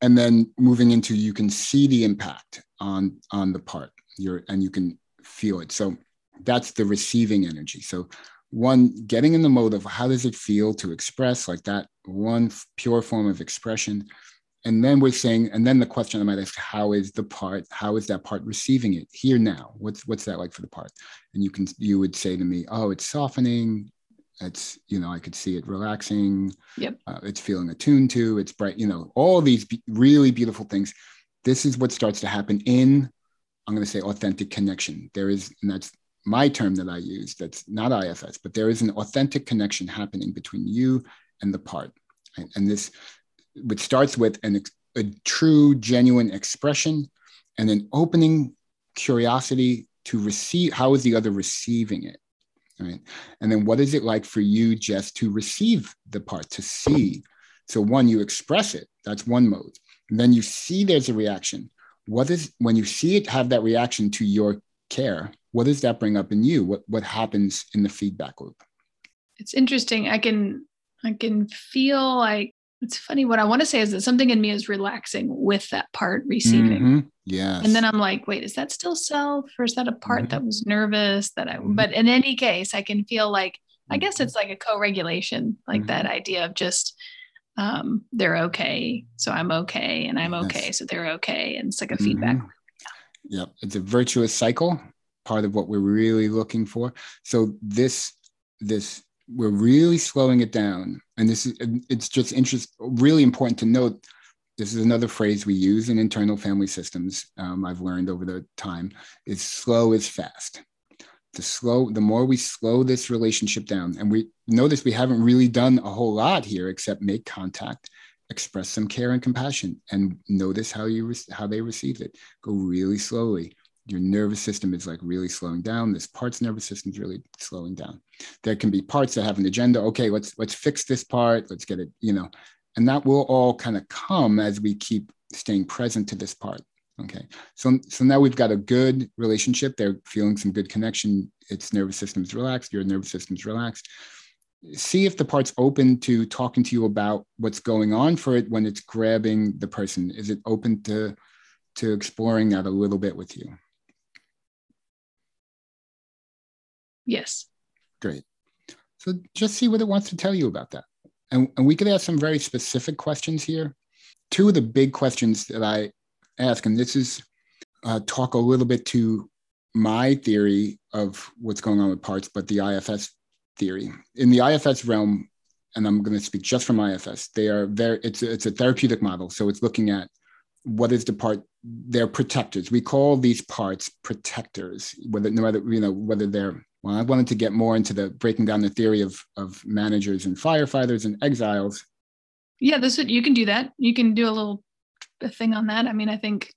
Speaker 2: And then moving into you can see the impact on on the part. You're and you can feel it. So that's the receiving energy. So one getting in the mode of how does it feel to express like that one pure form of expression and then we're saying and then the question i might ask how is the part how is that part receiving it here now? What's what's that like for the part? And you can you would say to me oh it's softening. It's you know i could see it relaxing.
Speaker 1: Yep.
Speaker 2: Uh, it's feeling attuned to it's bright you know all these be- really beautiful things. This is what starts to happen in i'm going to say authentic connection. There is and that's my term that i use that's not ifs but there is an authentic connection happening between you and the part. Right? and this which starts with an, a true, genuine expression and an opening curiosity to receive. How is the other receiving it? Right. And then what is it like for you just to receive the part, to see? So, one, you express it. That's one mode. And then you see there's a reaction. What is, when you see it have that reaction to your care, what does that bring up in you? What, what happens in the feedback loop?
Speaker 1: It's interesting. I can, I can feel like it's funny. What I want to say is that something in me is relaxing with that part receiving.
Speaker 2: Mm-hmm. Yeah.
Speaker 1: And then I'm like, wait, is that still self or is that a part mm-hmm. that was nervous that I, mm-hmm. but in any case, I can feel like, I guess it's like a co regulation, like that mm-hmm. idea of just, um, they're okay. So I'm okay. And I'm okay. So they're okay. And it's like a feedback.
Speaker 2: Mm-hmm. Yeah. Yep. It's a virtuous cycle, part of what we're really looking for. So this, this we're really slowing it down. And this is it's just interest really important to note this is another phrase we use in internal family systems um, i've learned over the time is slow is fast. The slow the more we slow this relationship down and we notice we haven't really done a whole lot here except make contact express some care and compassion and notice how you how they receive it. Go really slowly your nervous system is like really slowing down. This part's nervous system is really slowing down. There can be parts that have an agenda okay let's let's fix this part. Let's get it you know. And that will all kind of come as we keep staying present to this part okay? So so now we've got a good relationship. They're feeling some good connection. Its nervous system's relaxed. Your nervous system's relaxed. See if the part's open to talking to you about what's going on for it when it's grabbing the person. Is it open to to exploring that a little bit with you?
Speaker 1: Yes.
Speaker 2: Great. So just see what it wants to tell you about that. And, and we could ask some very specific questions here. Two of the big questions that I ask, and this is uh, talk a little bit to my theory of what's going on with parts, but the IFS theory. In the IFS realm, and I'm going to speak just from IFS, they are very, it's, it's a therapeutic model. So it's looking at what is the part they're protectors we call these parts protectors whether no matter you know whether they're well i wanted to get more into the breaking down the theory of of managers and firefighters and exiles.
Speaker 1: Yeah this would, you can do that. You can do a little thing on that. I mean i think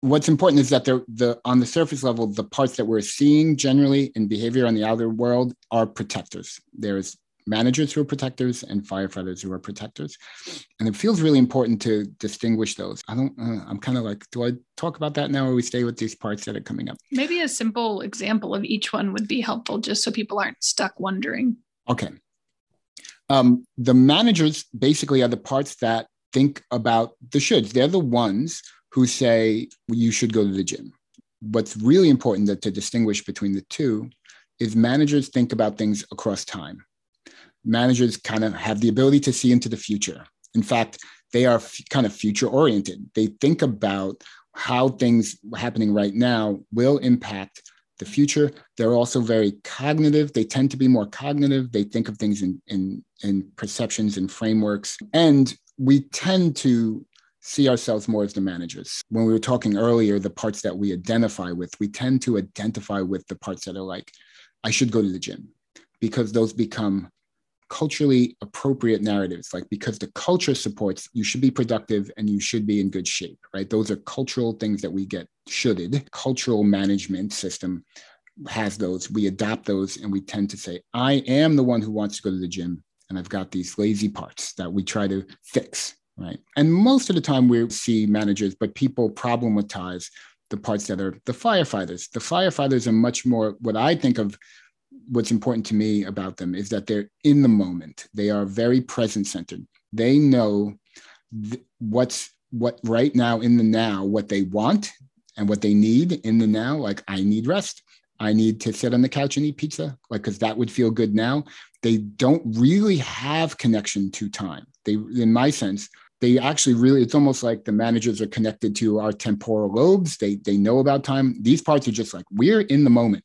Speaker 2: what's important is that they're the on the surface level the parts that we're seeing generally in behavior on the outer world are protectors. There's managers who are protectors and firefighters who are protectors. And it feels really important to distinguish those. I don't, uh, I'm kind of like, do I talk about that now or we stay with these parts that are coming up?
Speaker 1: Maybe a simple example of each one would be helpful just so people aren't stuck wondering.
Speaker 2: Okay. Um, the managers basically are the parts that think about the shoulds. They're the ones who say well, you should go to the gym. What's really important that to distinguish between the two is managers think about things across time managers kind of have the ability to see into the future. In fact, they are f- kind of future oriented. They think about how things happening right now will impact the future. They're also very cognitive. They tend to be more cognitive. They think of things in, in, in perceptions and frameworks. And we tend to see ourselves more as the managers. When we were talking earlier, the parts that we identify with, we tend to identify with the parts that are like, I should go to the gym because those become culturally appropriate narratives. Like because the culture supports you should be productive and you should be in good shape right? Those are cultural things that we get shoulded. Cultural management system has those. We adopt those and we tend to say i am the one who wants to go to the gym and i've got these lazy parts that we try to fix right? And most of the time we see managers but people problematize the parts that are the firefighters. The firefighters are much more what i think of what's important to me about them is that they're in the moment. They are very present centered. They know th- what's what right now in the now, what they want and what they need in the now. Like, I need rest. I need to sit on the couch and eat pizza, like, because that would feel good now. They don't really have connection to time. They, in my sense, they actually really, it's almost like the managers are connected to our temporal lobes. They, they know about time. These parts are just like, we're in the moment.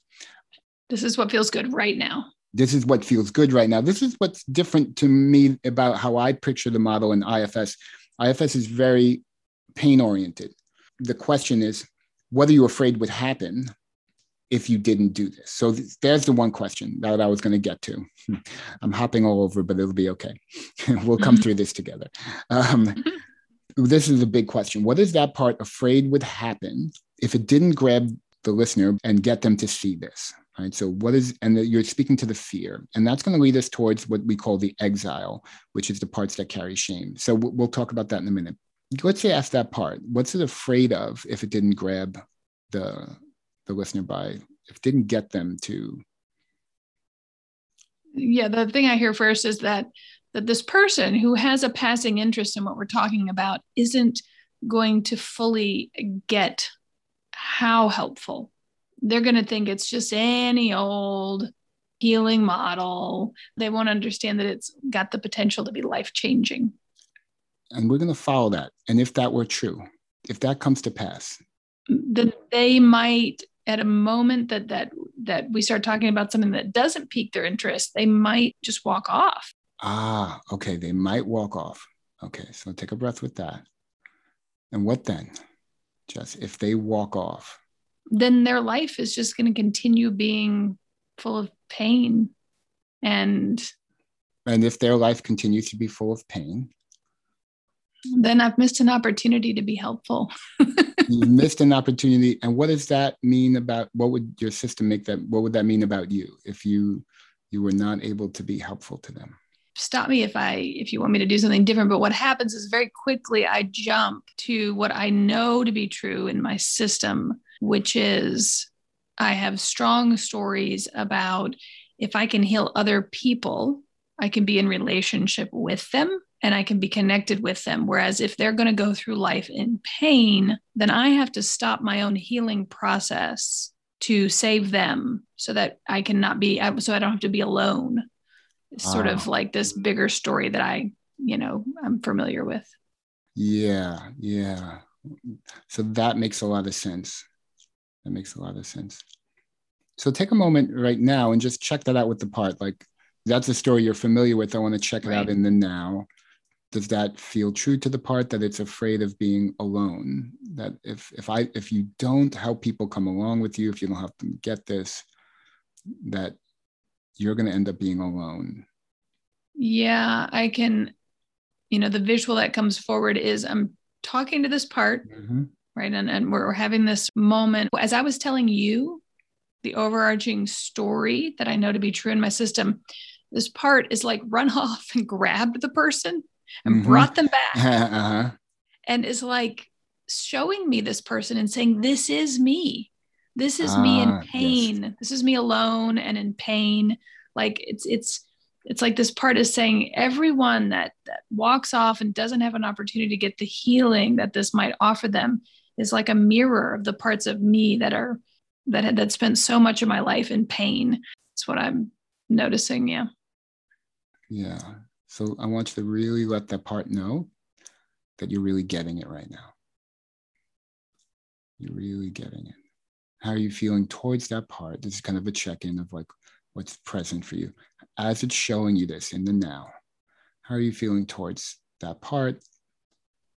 Speaker 1: This is what feels good right now.
Speaker 2: This is what feels good right now. This is what's different to me about how I picture the model in IFS. IFS is very pain oriented. The question is, what are you afraid would happen if you didn't do this? So th- there's the one question that I was going to get to. I'm hopping all over, but it'll be okay. we'll come mm-hmm. through this together. Um, this is a big question. What is that part afraid would happen if it didn't grab the listener and get them to see this? Right. So what is and the, you're speaking to the fear, and that's going to lead us towards what we call the exile, which is the parts that carry shame. So we'll, we'll talk about that in a minute. Let's say ask that part. What's it afraid of if it didn't grab the the listener by if didn't get them to
Speaker 1: yeah the thing i hear first is that that this person who has a passing interest in what we're talking about isn't going to fully get how helpful they're going to think it's just any old healing model. They won't understand that it's got the potential to be life changing.
Speaker 2: And we're going to follow that. And if that were true, if that comes to pass,
Speaker 1: then they might at a moment that that that we start talking about something that doesn't pique their interest, they might just walk off.
Speaker 2: Ah, okay. They might walk off. Okay. So take a breath with that. And what then? Just if they walk off,
Speaker 1: then their life is just going to continue being full of pain. And
Speaker 2: and if their life continues to be full of pain
Speaker 1: then i've missed an opportunity to be helpful.
Speaker 2: you missed an opportunity. And what does that mean about what would your system make that what would that mean about you if you you were not able to be helpful to them?
Speaker 1: Stop me if i if you want me to do something different but what happens is very quickly i jump to what i know to be true in my system which is I have strong stories about if I can heal other people, I can be in relationship with them and I can be connected with them. Whereas if they're going to go through life in pain, then I have to stop my own healing process to save them so that I cannot be, so I don't have to be alone. It's sort of like this bigger story that I, you know, I'm familiar with.
Speaker 2: Yeah. Yeah. So that makes a lot of sense. That makes a lot of sense. So take a moment right now and just check that out with the part. Like that's a story you're familiar with. I want to check it right. out in the now does that feel true to the part that it's afraid of being alone that if if i if you don't help people come along with you if you don't help them get this that you're going to end up being alone
Speaker 1: yeah i can you know the visual that comes forward is i'm talking to this part mm-hmm. Right and, and we're, we're having this moment as i was telling you the overarching story that i know to be true in my system this part is like run off and grab the person and mm-hmm. brought them back uh-huh. and is like showing me this person and saying this is me this is me in ah, pain yes. this is me alone and in pain like it's it's it's like this part is saying everyone that that walks off and doesn't have an opportunity to get the healing that this might offer them is like a mirror of the parts of me that are that had that spent so much of my life in pain that's what i'm noticing yeah
Speaker 2: yeah so I want you to really let that part know that you're really getting it right now. You're really getting it. How are you feeling towards that part? This is kind of a check in of like what's present for you. As it's showing you this in the now, how are you feeling towards that part?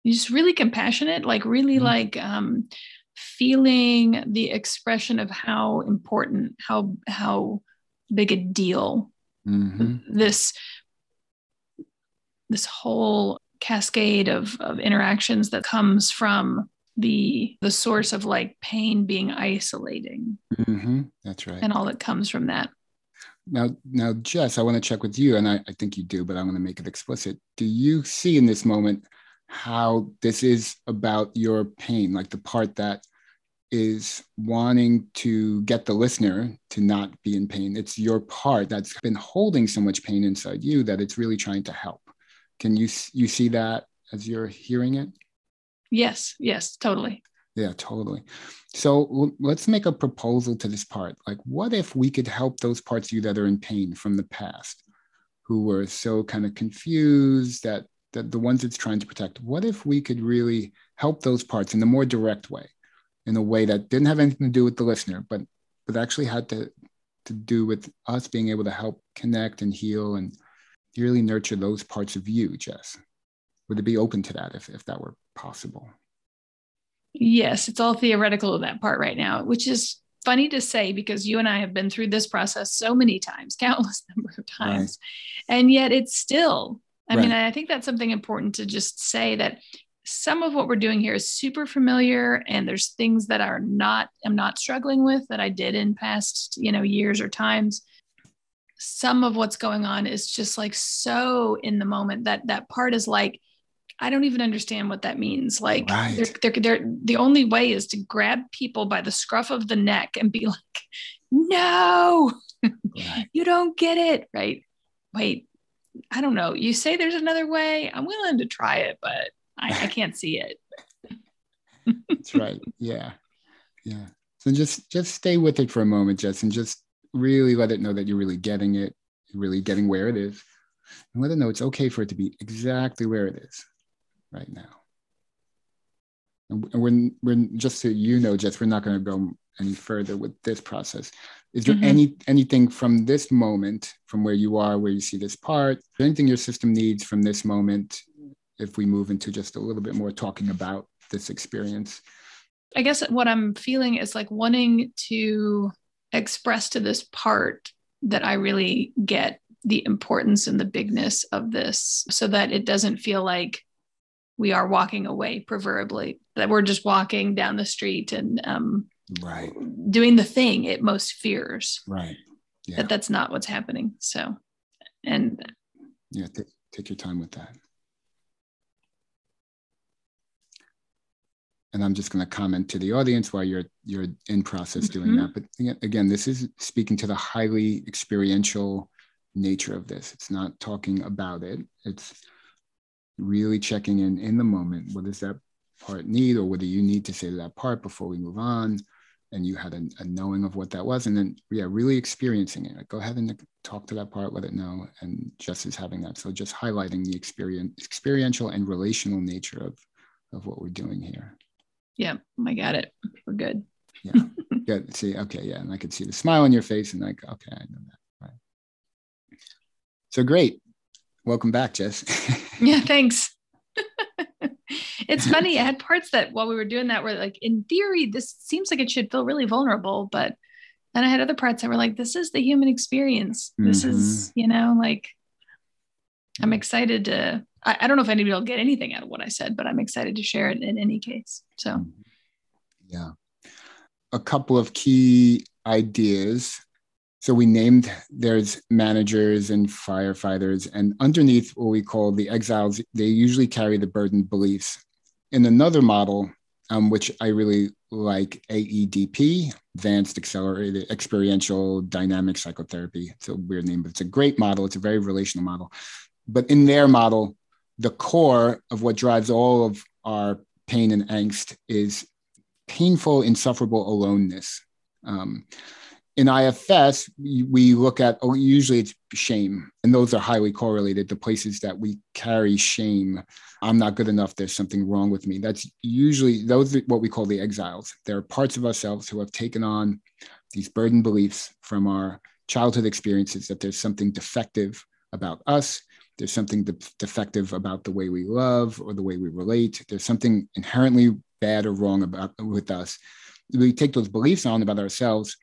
Speaker 1: Just really compassionate, like really mm-hmm. like um, feeling the expression of how important, how how big a deal mm-hmm. this this whole cascade of, of interactions that comes from the the source of like pain being isolating
Speaker 2: mm-hmm. that's right
Speaker 1: and all that comes from that
Speaker 2: now now jess i want to check with you and I, I think you do but i want to make it explicit do you see in this moment how this is about your pain like the part that is wanting to get the listener to not be in pain it's your part that's been holding so much pain inside you that it's really trying to help can you you see that as you're hearing it?
Speaker 1: Yes, yes, totally.
Speaker 2: Yeah, totally. So let's make a proposal to this part. Like, what if we could help those parts of you that are in pain from the past, who were so kind of confused that that the ones it's trying to protect? What if we could really help those parts in a more direct way, in a way that didn't have anything to do with the listener, but but actually had to to do with us being able to help connect and heal and really nurture those parts of you, Jess? Would it be open to that if, if that were possible?
Speaker 1: Yes, it's all theoretical of that part right now, which is funny to say because you and I have been through this process so many times, countless number of times. Right. And yet it's still, I right. mean, I think that's something important to just say that some of what we're doing here is super familiar and there's things that are not i'm not struggling with that i did in past you know years or times some of what's going on is just like so in the moment that that part is like I don't even understand what that means. Like right. they're, they're, they're, the only way is to grab people by the scruff of the neck and be like, no, right. you don't get it. Right. Wait, I don't know. You say there's another way. I'm willing to try it, but I, I can't see it.
Speaker 2: That's right. Yeah. Yeah. So just, just stay with it for a moment, Jess, and just really let it know that you're really getting it, really getting where it is, and let it know it's okay for it to be exactly where it is right now. And when, when just so you know, Jess, we're not going to go any further with this process. Is there mm-hmm. any anything from this moment, from where you are, where you see this part, anything your system needs from this moment, if we move into just a little bit more talking about this experience?
Speaker 1: I guess what I'm feeling is like wanting to express to this part that I really get the importance and the bigness of this so that it doesn't feel like we are walking away proverbially that we're just walking down the street and um,
Speaker 2: right
Speaker 1: doing the thing it most fears
Speaker 2: right
Speaker 1: yeah. that that's not what's happening so and
Speaker 2: yeah t- take your time with that and I'm just going to comment to the audience while you're you're in process doing mm-hmm. that. But again, this is speaking to the highly experiential nature of this. It's not talking about it. It's really checking in in the moment. What does that part need, or what do you need to say to that part before we move on? And you had a, a knowing of what that was, and then yeah, really experiencing it. Like, go ahead and talk to that part, let it know, and just as having that. So just highlighting the experience, experiential and relational nature of of what we're doing here.
Speaker 1: Yeah, oh I got it. We're good.
Speaker 2: Yeah. good. See, okay, yeah. And I could see the smile on your face and like, okay, I know that. Right. So great. Welcome back, Jess.
Speaker 1: yeah, thanks. it's funny. I had parts that while we were doing that were like, in theory, this seems like it should feel really vulnerable, but then I had other parts that were like, this is the human experience. This mm-hmm. is, you know, like I'm excited to I, I, don't know if anybody will get anything out of what I said, but I'm excited to share it in any case. So mm-hmm.
Speaker 2: yeah. A couple of key ideas so we named there's managers and firefighters, and underneath what we call the exiles, they usually carry the burdened beliefs. In another model, um, which I really like, AEDP, Advanced Accelerated Experiential Dynamic Psychotherapy. It's a weird name, but it's a great model. It's a very relational model. But in their model, the core of what drives all of our pain and angst is painful, insufferable aloneness. Um, in IFS, we look at, oh, usually it's shame, and those are highly correlated. The places that we carry shame, I'm not good enough, there's something wrong with me. That's usually, those are what we call the exiles. There are parts of ourselves who have taken on these burden beliefs from our childhood experiences that there's something defective about us. There's something de- defective about the way we love or the way we relate. There's something inherently bad or wrong about with us. We take those beliefs on about ourselves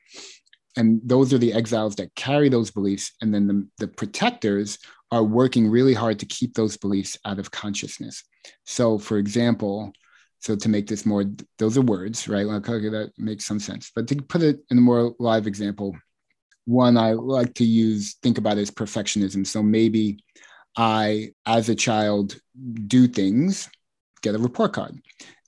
Speaker 2: and those are the exiles that carry those beliefs. And then the, the protectors are working really hard to keep those beliefs out of consciousness. So for example so to make this more those are words right? Like okay that makes some sense. But to put it in a more live example one i like to use think about is perfectionism. So maybe i as a child do things get a report card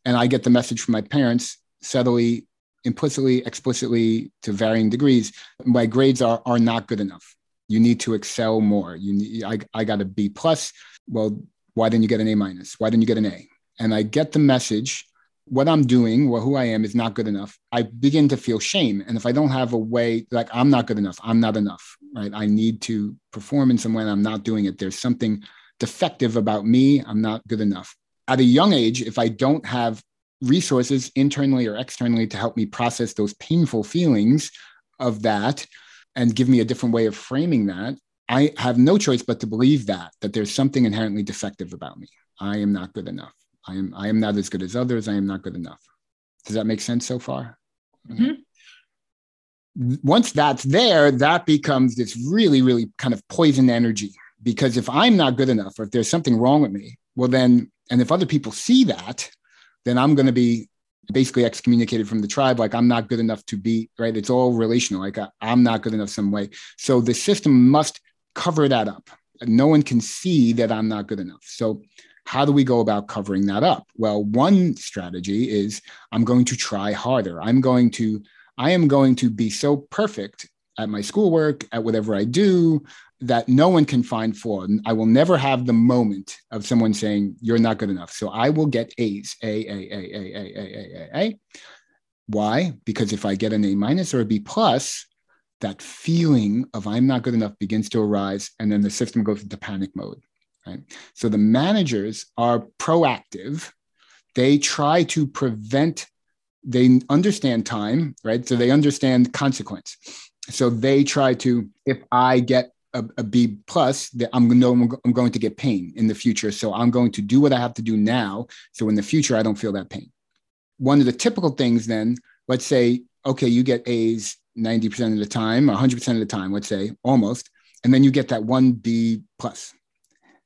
Speaker 2: and i get the message from my parents subtly implicitly, explicitly, to varying degrees, my grades are are not good enough. You need to excel more. You need, I, I got a B plus. Well, why didn't you get an A minus? Why didn't you get an A? And I get the message. What I'm doing, or who I am, is not good enough. I begin to feel shame, and if I don't have a way, like I'm not good enough, I'm not enough, right? I need to perform in some way, and I'm not doing it. There's something defective about me. I'm not good enough. At a young age, if I don't have resources internally or externally to help me process those painful feelings of that and give me a different way of framing that i have no choice but to believe that that there's something inherently defective about me. I am not good enough. I am i am not as good as others. I am not good enough. Does that make sense so far? Mm-hmm. once that's there that becomes this really really kind of poison energy because if i'm not good enough or if there's something wrong with me well then and if other people see that then I'm going to be basically excommunicated from the tribe. Like I'm not good enough to be right. It's all relational. Like I, am not good enough some way. So the system must cover that up. No one can see that I'm not good enough. So how do we go about covering that up? Well, one strategy is I'm going to try harder. I'm going to I am going to be so perfect at my schoolwork, at whatever I do, that no one can find flaw. I will never have the moment of someone saying you're not good enough. So I will get A's, A, A, A, A, A, A, A, A, A. Why? Because if I get an A minus or a B plus, that feeling of I'm not good enough begins to arise, and then the system goes into panic mode. Right. So the managers are proactive. They try to prevent. They understand time, right? So they understand consequence. So they try to, if I get a, a B plus, that I'm going I'm going to get pain in the future. So I'm going to do what I have to do now. So in the future, I don't feel that pain. One of the typical things then, let's say, okay, you get A's 90% of the time, 100% of the time, let's say almost, and then you get that one B plus.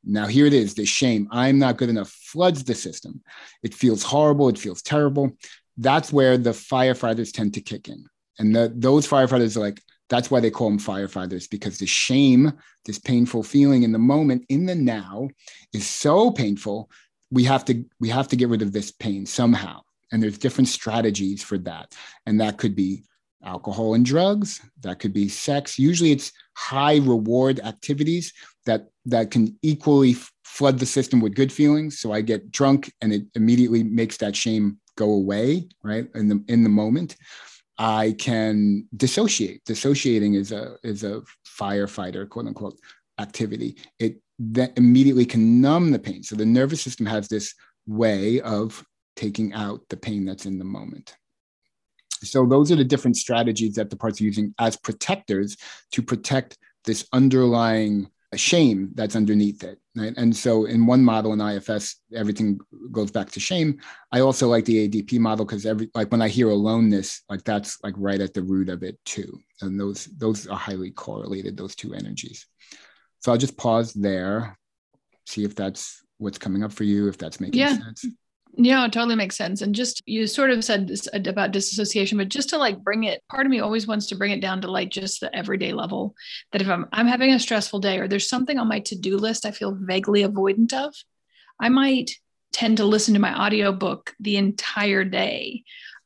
Speaker 2: Now here it is, the shame. I'm not good enough floods the system. It feels horrible. It feels terrible. That's where the firefighters tend to kick in. And the, those firefighters are like, that's why they call them firefighters, because the shame, this painful feeling in the moment, in the now, is so painful. We have to we have to get rid of this pain somehow. And there's different strategies for that. And that could be alcohol and drugs, that could be sex. Usually it's high reward activities that that can equally flood the system with good feelings. So I get drunk and it immediately makes that shame go away, right? In the in the moment. I can dissociate. Dissociating is a is a firefighter, quote unquote, activity. It that immediately can numb the pain. So the nervous system has this way of taking out the pain that's in the moment. So those are the different strategies that the parts are using as protectors to protect this underlying shame that's underneath it. Right? And so in one model in IFS, everything goes back to shame. I also like the ADP model because every like when I hear aloneness, like that's like right at the root of it too. And those those are highly correlated, those two energies. So I'll just pause there, see if that's what's coming up for you, if that's making yeah. sense.
Speaker 1: Yeah, it totally makes sense. And just you sort of said this about disassociation, but just to like bring it, part of me always wants to bring it down to like just the everyday level. That if I'm I'm having a stressful day or there's something on my to-do list I feel vaguely avoidant of, I might tend to listen to my audiobook the entire day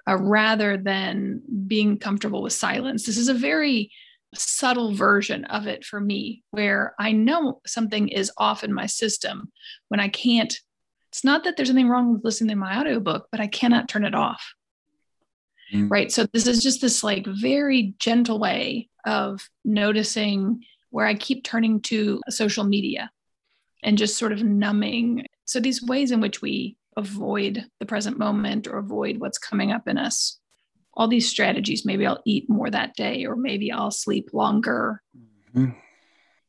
Speaker 1: uh, rather than being comfortable with silence. This is a very subtle version of it for me where I know something is off in my system when I can't it's not that there's anything wrong with listening to my audiobook, but I cannot turn it off. Mm. Right. So this is just this like very gentle way of noticing where I keep turning to social media and just sort of numbing. So these ways in which we avoid the present moment or avoid what's coming up in us. All these strategies, maybe I'll eat more that day, or maybe I'll sleep longer.
Speaker 2: Mm-hmm.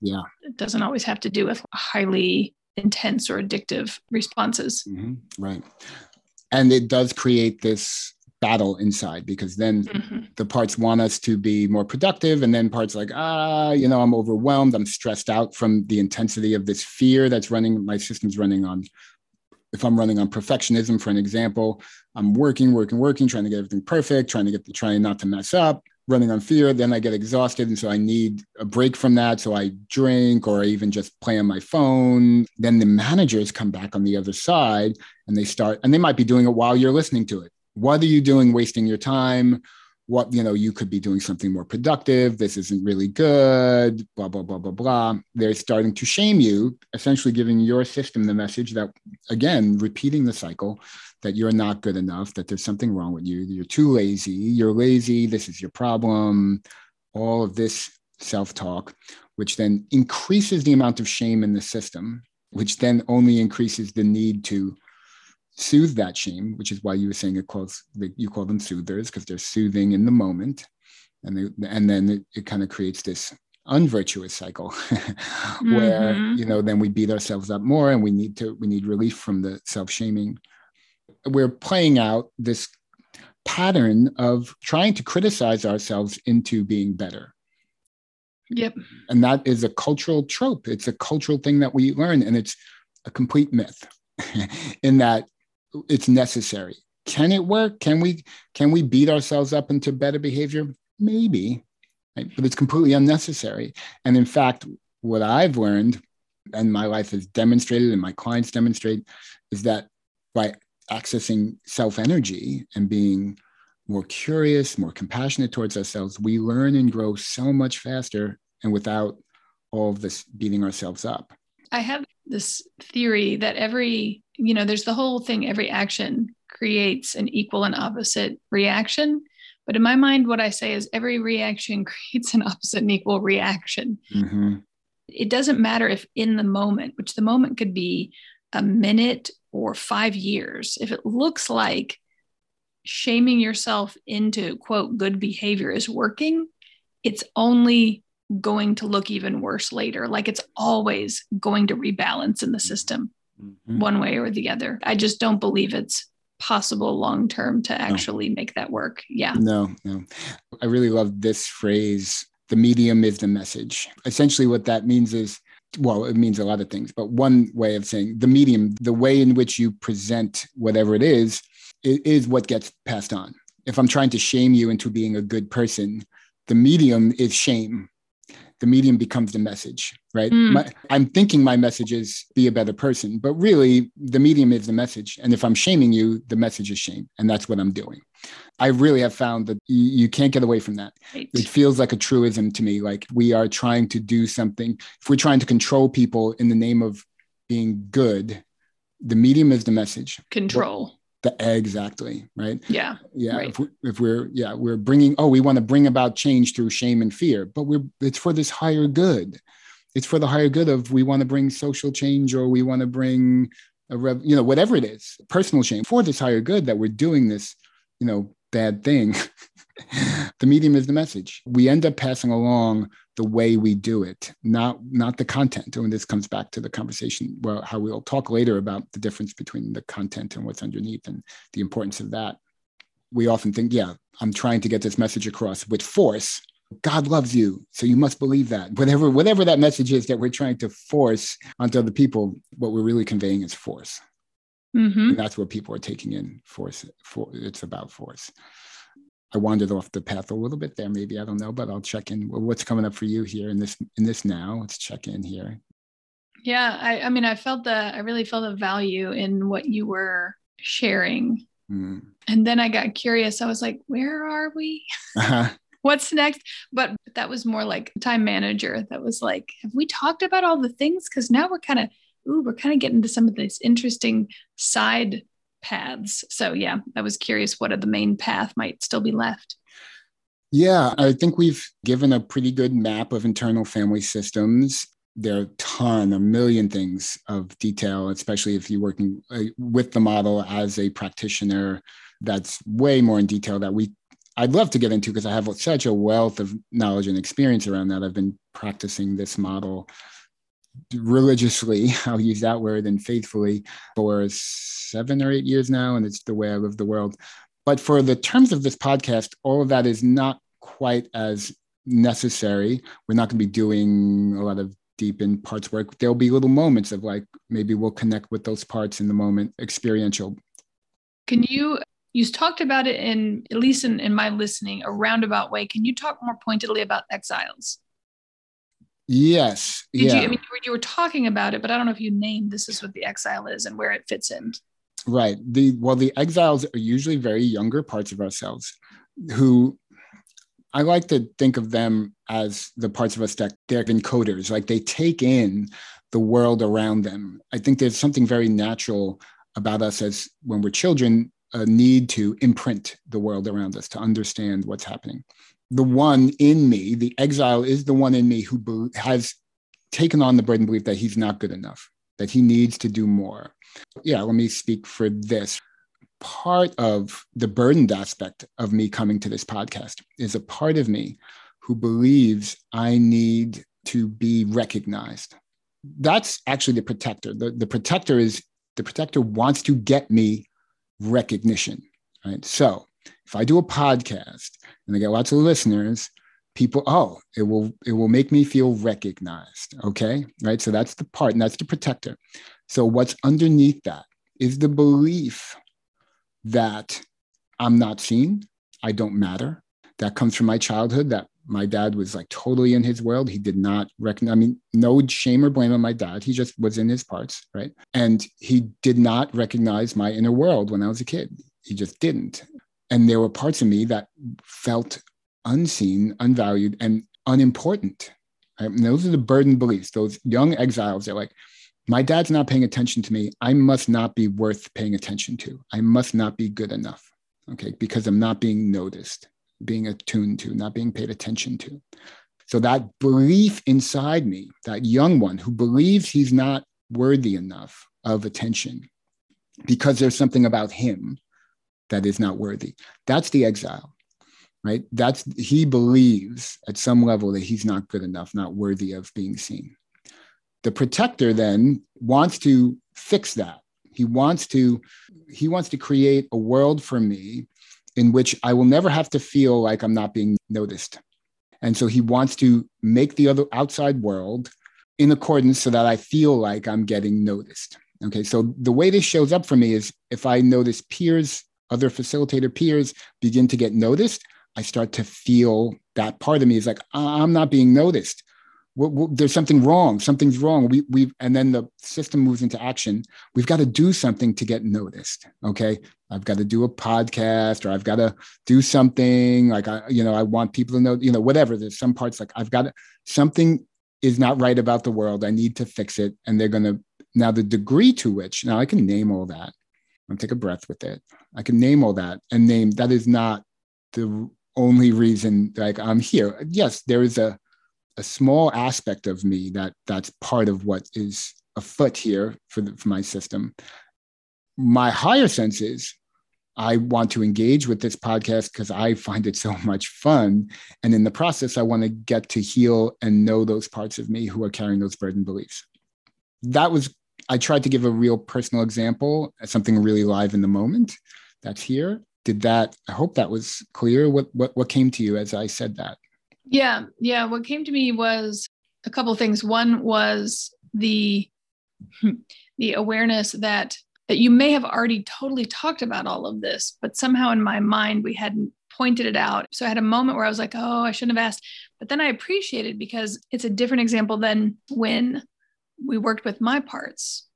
Speaker 2: Yeah.
Speaker 1: It doesn't always have to do with highly intense or addictive responses.
Speaker 2: Mm-hmm. Right. And it does create this battle inside because then mm-hmm. the parts want us to be more productive and then parts like ah you know i'm overwhelmed i'm stressed out from the intensity of this fear that's running my system's running on if i'm running on perfectionism for an example i'm working working working trying to get everything perfect trying to get the trying not to mess up running on fear then i get exhausted and so i need a break from that. So i drink or I even just play on my phone. Then the managers come back on the other side and they start and they might be doing it while you're listening to it. What are you doing wasting your time? What you know you could be doing something more productive. This isn't really good blah blah blah blah blah. They're starting to shame you essentially giving your system the message that again repeating the cycle that you're not good enough, that there's something wrong with you, you're too lazy, you're lazy, this is your problem, all of this self talk, which then increases the amount of shame in the system, which then only increases the need to soothe that shame, which is why you were saying it calls you call them soothers because they're soothing in the moment, and they, and then it, it kind of creates this unvirtuous cycle where mm-hmm. you know then we beat ourselves up more and we need to we need relief from the self-shaming we're playing out this pattern of trying to criticize ourselves into being better.
Speaker 1: Yep.
Speaker 2: And that is a cultural trope. It's a cultural thing that we learn, and it's a complete myth in that it's necessary. Can it work? Can we can we beat ourselves up into better behavior? Maybe, right? but it's completely unnecessary. And in fact, what I've learned, and my life has demonstrated, and my clients demonstrate, is that by accessing self energy and being more curious, more compassionate towards ourselves, we learn and grow so much faster and without all of this beating ourselves up.
Speaker 1: I have this theory that every, you know, there's the whole thing, every action creates an equal and opposite reaction. But in my mind, what I say is every reaction creates an opposite and equal reaction. Mm-hmm. It doesn't matter if in the moment, which the moment could be a minute or five years, if it looks like shaming yourself into quote good behavior is working, it's only going to look even worse later. Like it's always going to rebalance in the system mm-hmm. one way or the other. I just don't believe it's possible long term to actually no. make that work. Yeah.
Speaker 2: No, no. I really love this phrase the medium is the message. Essentially, what that means is well, it means a lot of things, but one way of saying the medium, the way in which you present whatever it is, it is what gets passed on. If I'm trying to shame you into being a good person, the medium is shame the medium becomes the message, right? Mm. My, I'm thinking my message is be a better person, but really the medium is the message. And if I'm shaming you, the message is shame. And that's what I'm doing. I really have found that you, can't get away from that. Right. It feels like a truism to me. Like we are trying to do something. If we're trying to control people in the name of being good. The medium is the message.
Speaker 1: Control.
Speaker 2: The exactly right.
Speaker 1: Yeah.
Speaker 2: Yeah.
Speaker 1: Right.
Speaker 2: If, we, if we're yeah we're bringing oh we want to bring about change through shame and fear, but we're it's for this higher good. It's for the higher good of we want to bring social change or we want to bring a rev, you know whatever it is personal change for this higher good that we're doing this you know bad thing. the medium is the message. We end up passing along the way we do it, not not the content. And this comes back to the conversation, well, how we'll talk later about the difference between the content and what's underneath and the importance of that. We often think, yeah, I'm trying to get this message across with force. God loves you, so you must believe that. Whatever whatever that message is that we're trying to force onto other people, what we're really conveying is force.
Speaker 1: Mm-hmm.
Speaker 2: And that's what people are taking in force. For it's about force. I wandered off the path a little bit there, maybe I don't know, but I'll check in. What's coming up for you here in this in this now? Let's check in here.
Speaker 1: Yeah, I, I mean, I felt the, I really felt the value in what you were sharing,
Speaker 2: Mm.
Speaker 1: and then I got curious. I was like, where are we?
Speaker 2: Uh-huh.
Speaker 1: What's next? But that was more like time manager. That was like, have we talked about all the things? Because now we're kind of, ooh, we're kind of getting to some of these interesting side paths. So yeah, I was curious what of the main path might still be left.
Speaker 2: Yeah, I think we've given a pretty good map of internal family systems. There are a ton, a million things of detail, especially if you're working with the model as a practitioner. That's way more in detail that we I'd love to get into because I have such a wealth of knowledge and experience around that. I've been practicing this model religiously, I'll use that word, and faithfully for seven or eight years now. And it's the way I live the world. But for the terms of this podcast, all of that is not quite as necessary. We're not going to be doing a lot of deep in parts work. There'll be little moments of like, maybe we'll connect with those parts in the moment, experiential.
Speaker 1: Can you, you talked about it in, at least in, in my listening, a roundabout way. Can you talk more pointedly about exiles?
Speaker 2: Yes.
Speaker 1: Did
Speaker 2: yeah.
Speaker 1: you, I mean, you were, you were talking about it, but I don't know if you named this is what the exile is and where it fits in.
Speaker 2: Right. The well, the exiles are usually very younger parts of ourselves who I like to think of them as the parts of us that they're encoders, like they take in the world around them. I think there's something very natural about us as when we're children, a need to imprint the world around us to understand what's happening. The one in me, the exile is the one in me who has taken on the burden belief that he's not good enough, that he needs to do more. Yeah, let me speak for this. Part of the burdened aspect of me coming to this podcast is a part of me who believes I need to be recognized. That's actually the protector. The, the protector is the protector wants to get me recognition. Right. So if I do a podcast and I get lots of listeners, people, oh, it will it will make me feel recognized. Okay. Right. So that's the part, and that's the protector. So what's underneath that is the belief that I'm not seen, I don't matter. That comes from my childhood that my dad was like totally in his world. He did not recognize, I mean, no shame or blame on my dad. He just was in his parts, right? And he did not recognize my inner world when I was a kid. He just didn't. And there were parts of me that felt unseen, unvalued, and unimportant. Right? And those are the burdened beliefs. Those young exiles They're like, my dad's not paying attention to me. I must not be worth paying attention to. I must not be good enough. Okay. Because I'm not being noticed, being attuned to, not being paid attention to. So that belief inside me, that young one who believes he's not worthy enough of attention because there's something about him that is not worthy, that's the exile right? That's he believes at some level that he's not good enough not worthy of being seen. The protector then wants to fix that. He wants to he wants to create a world for me in which i will never have to feel like i'm not being noticed. And so he wants to make the other outside world in accordance so that i feel like i'm getting noticed. Okay so the way this shows up for me is if i notice peers other facilitator peers begin to get noticed i start to feel that part of me is like i'm not being noticed. There's something wrong something's wrong. We we and then the system moves into action. We've got to do something to get noticed okay? I've got to do a podcast or i've got to do something like i you know i want people to know you know whatever. There's some parts like i've got to, something is not right about the world. I need to fix it. And they're going to Now, the degree to which, now I can name all that. I'll take a breath with it. I can name all that and name that is not the only reason like I'm here. Yes, there is a a small aspect of me that that's part of what is afoot here for, the, for my system. My higher sense is I want to engage with this podcast because I find it so much fun. And in the process, I want to get to heal and know those parts of me who are carrying those burden beliefs. That was, I tried to give a real personal example, uh, something really live in the moment that's here. Did that, I hope that was clear. What, what, what came to you as I said that?
Speaker 1: Yeah. Yeah. What came to me was a couple things. One was the, hmm, the awareness that that you may have already totally talked about all of this, but somehow in my mind we hadn't pointed it out. So I had a moment where I was like, oh, I shouldn't have asked. But then I appreciated because it's a different example than when we worked with my parts.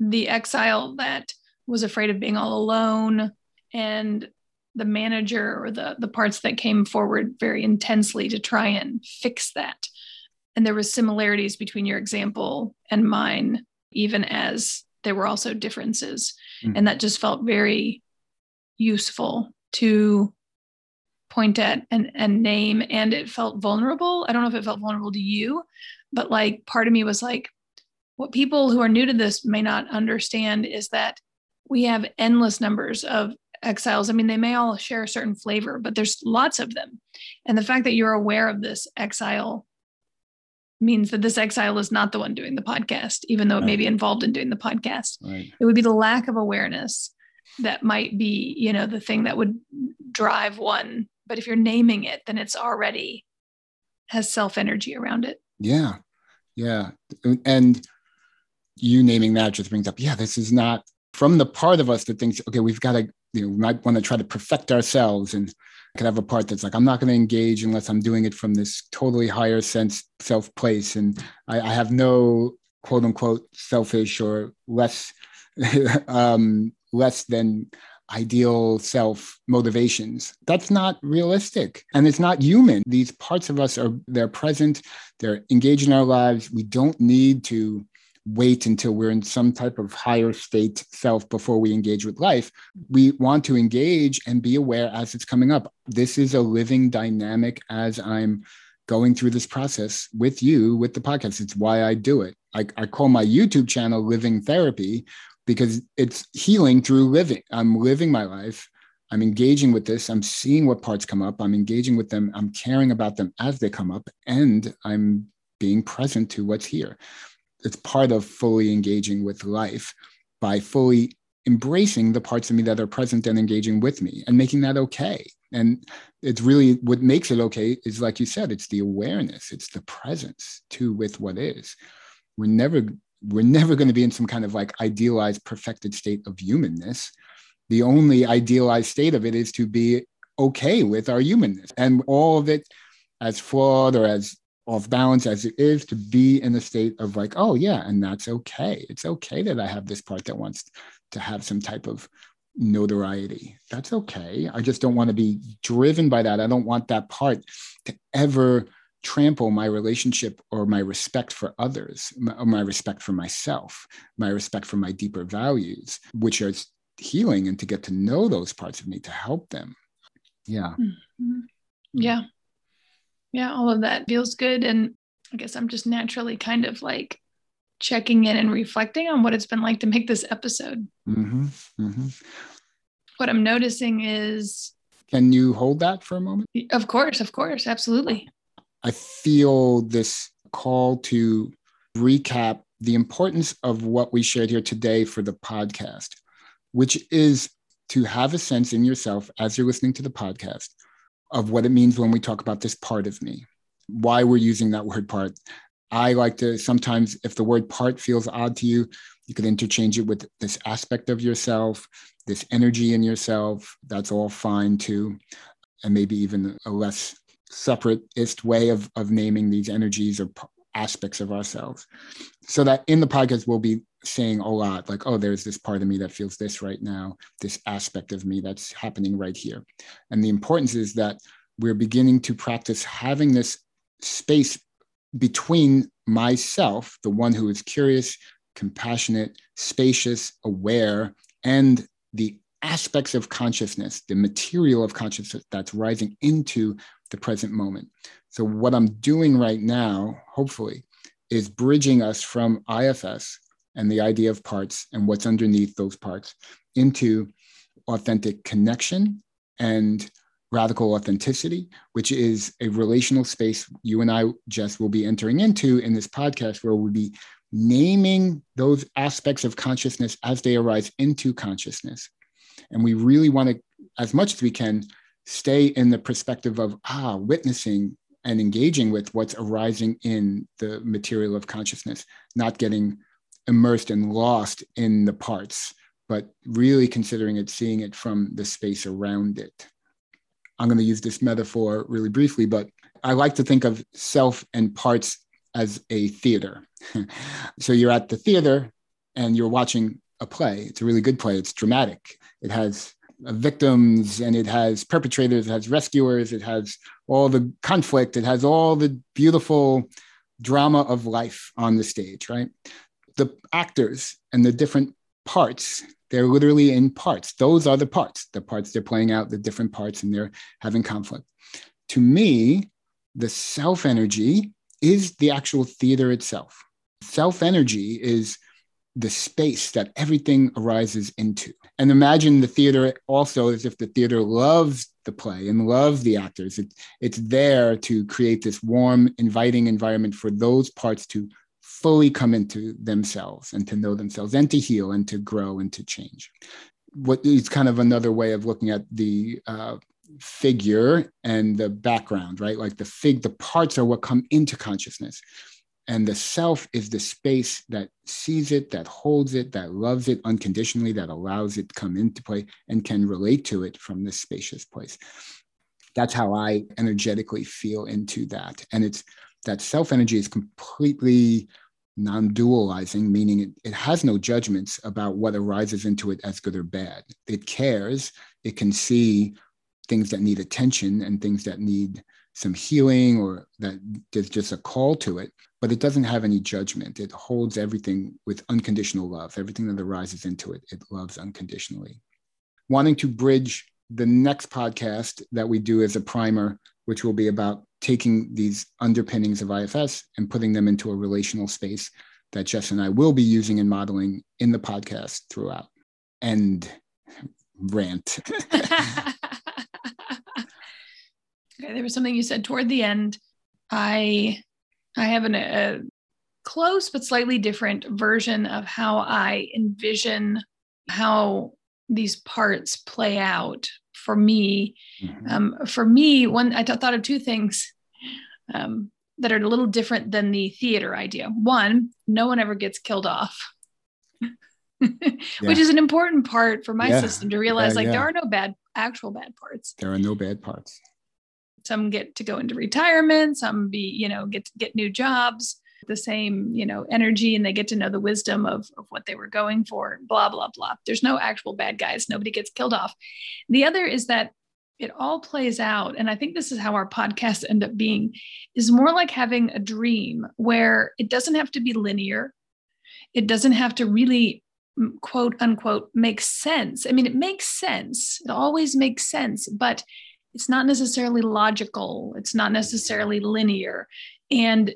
Speaker 1: The exile that was afraid of being all alone and the manager or the the parts that came forward very intensely to try and fix that and there was similarities between your example and mine even as there were also differences. Mm. And that just felt very useful to point at and, and name. And it felt vulnerable. I don't know if it felt vulnerable to you, but like part of me was like, what people who are new to this may not understand is that we have endless numbers of exiles. I mean, they may all share a certain flavor, but there's lots of them. And the fact that you're aware of this exile means that this exile is not the one doing the podcast, even though it right. may be involved in doing the podcast. Right. It would be the lack of awareness that might be, you know, the thing that would drive one. But if you're naming it, then it's already has self energy around it.
Speaker 2: Yeah. Yeah. And you naming that just brings up, yeah, this is not from the part of us that thinks, okay, we've got to, you know, we might want to try to perfect ourselves and could have a part that's like i'm not going to engage unless i'm doing it from this totally higher sense self place. And I, I have no quote unquote selfish or less um, less than ideal self motivations. That's not realistic. And it's not human. These parts of us are they're present. They're engaged in our lives. We don't need to wait until we're in some type of higher state self before we engage with life. We want to engage and be aware as it's coming up. This is a living dynamic as I'm going through this process with you with the podcast. It's why I do it. I, I call my YouTube channel Living Therapy because it's healing through living. I'm living my life. I'm engaging with this. I'm seeing what parts come up. I'm engaging with them. I'm caring about them as they come up, and I'm being present to what's here it's part of fully engaging with life by fully embracing the parts of me that are present and engaging with me and making that okay. And it's really what makes it okay is like you said it's the awareness it's the presence to with what is. We're never we're never going to be in some kind of like idealized perfected state of humanness. The only idealized state of it is to be okay with our humanness. And all of it as flawed or as off balance as it is to be in a state of like oh yeah and that's okay. It's okay that i have this part that wants to have some type of notoriety. That's okay. I just don't want to be driven by that. I don't want that part to ever trample my relationship or my respect for others or my respect for myself my respect for my deeper values which are healing and to get to know those parts of me to help them. Yeah.
Speaker 1: Mm-hmm. yeah yeah, all of that feels good. And I guess I'm just naturally kind of like checking in and reflecting on what it's been like to make this episode. Mm-hmm, mm-hmm. What I'm noticing is.
Speaker 2: Can you hold that for a moment?
Speaker 1: Of course, of course, absolutely.
Speaker 2: I feel this call to recap the importance of what we shared here today for the podcast, which is to have a sense in yourself as you're listening to the podcast of what it means when we talk about this part of me, why we're using that word part. I like to sometimes, if the word part feels odd to you, you could interchange it with this aspect of yourself, this energy in yourself. That's all fine too. And maybe even a less separatist way of, of naming these energies or aspects of ourselves. So that in the podcast, we'll be saying a lot like, oh, there's this part of me that feels this right now, this aspect of me that's happening right here. And the importance is that we're beginning to practice having this space between myself, the one who is curious, compassionate, spacious, aware, and the aspects of consciousness, the material of consciousness that's rising into the present moment. So, what I'm doing right now, hopefully, is bridging us from IFS and the idea of parts and what's underneath those parts into authentic connection and radical authenticity, which is a relational space you and I, Jess, will be entering into in this podcast, where we'll be naming those aspects of consciousness as they arise into consciousness. And we really want to, as much as we can, stay in the perspective of, ah, witnessing and engaging with what's arising in the material of consciousness, not getting immersed and lost in the parts, but really considering it, seeing it from the space around it. I'm going to use this metaphor really briefly, but I like to think of self and parts as a theater. so you're at the theater and you're watching a play. It's a really good play. It's dramatic. It has victims and it has perpetrators, it has rescuers, it has all the conflict, it has all the beautiful drama of life on the stage, right? The actors and the different parts, they're literally in parts. Those are the parts, the parts they're playing out, the different parts, and they're having conflict. To me, the self energy is the actual theater itself. Self energy is the space that everything arises into. And imagine the theater also as if the theater loves the play and loves the actors. It, it's there to create this warm, inviting environment for those parts to fully come into themselves and to know themselves and to heal and to grow and to change. What is kind of another way of looking at the uh, figure and the background, right? Like the fig, the parts are what come into consciousness. And the self is the space that sees it, that holds it, that loves it unconditionally, that allows it to come into play and can relate to it from this spacious place. That's how I energetically feel into that. And it's that self energy is completely non dualizing, meaning it, it has no judgments about what arises into it as good or bad. It cares, it can see things that need attention and things that need some healing or that there's just a call to it, but it doesn't have any judgment. It holds everything with unconditional love. Everything that arises into it, it loves unconditionally. Wanting to bridge the next podcast that we do as a primer, which will be about taking these underpinnings of IFS and putting them into a relational space that Jess and I will be using and modeling in the podcast throughout. And rant.
Speaker 1: Okay, there was something you said toward the end. I I have an, a close but slightly different version of how I envision how these parts play out for me. Mm-hmm. Um, for me, one I th- thought of two things um, that are a little different than the theater idea. One, no one ever gets killed off. yeah. Which is an important part for my yeah. system to realize like there are no bad actual bad parts.
Speaker 2: There are no bad parts
Speaker 1: some get to go into retirement some be you know get get new jobs the same you know energy and they get to know the wisdom of, of what they were going for blah blah blah. There's no actual bad guys. Nobody gets killed off. The other is that it all plays out and i think this is how our podcasts end up being is more like having a dream where it doesn't have to be linear. It doesn't have to really mm, quote unquote make sense. I mean it makes sense. It always makes sense but it's not necessarily logical, it's not necessarily linear. And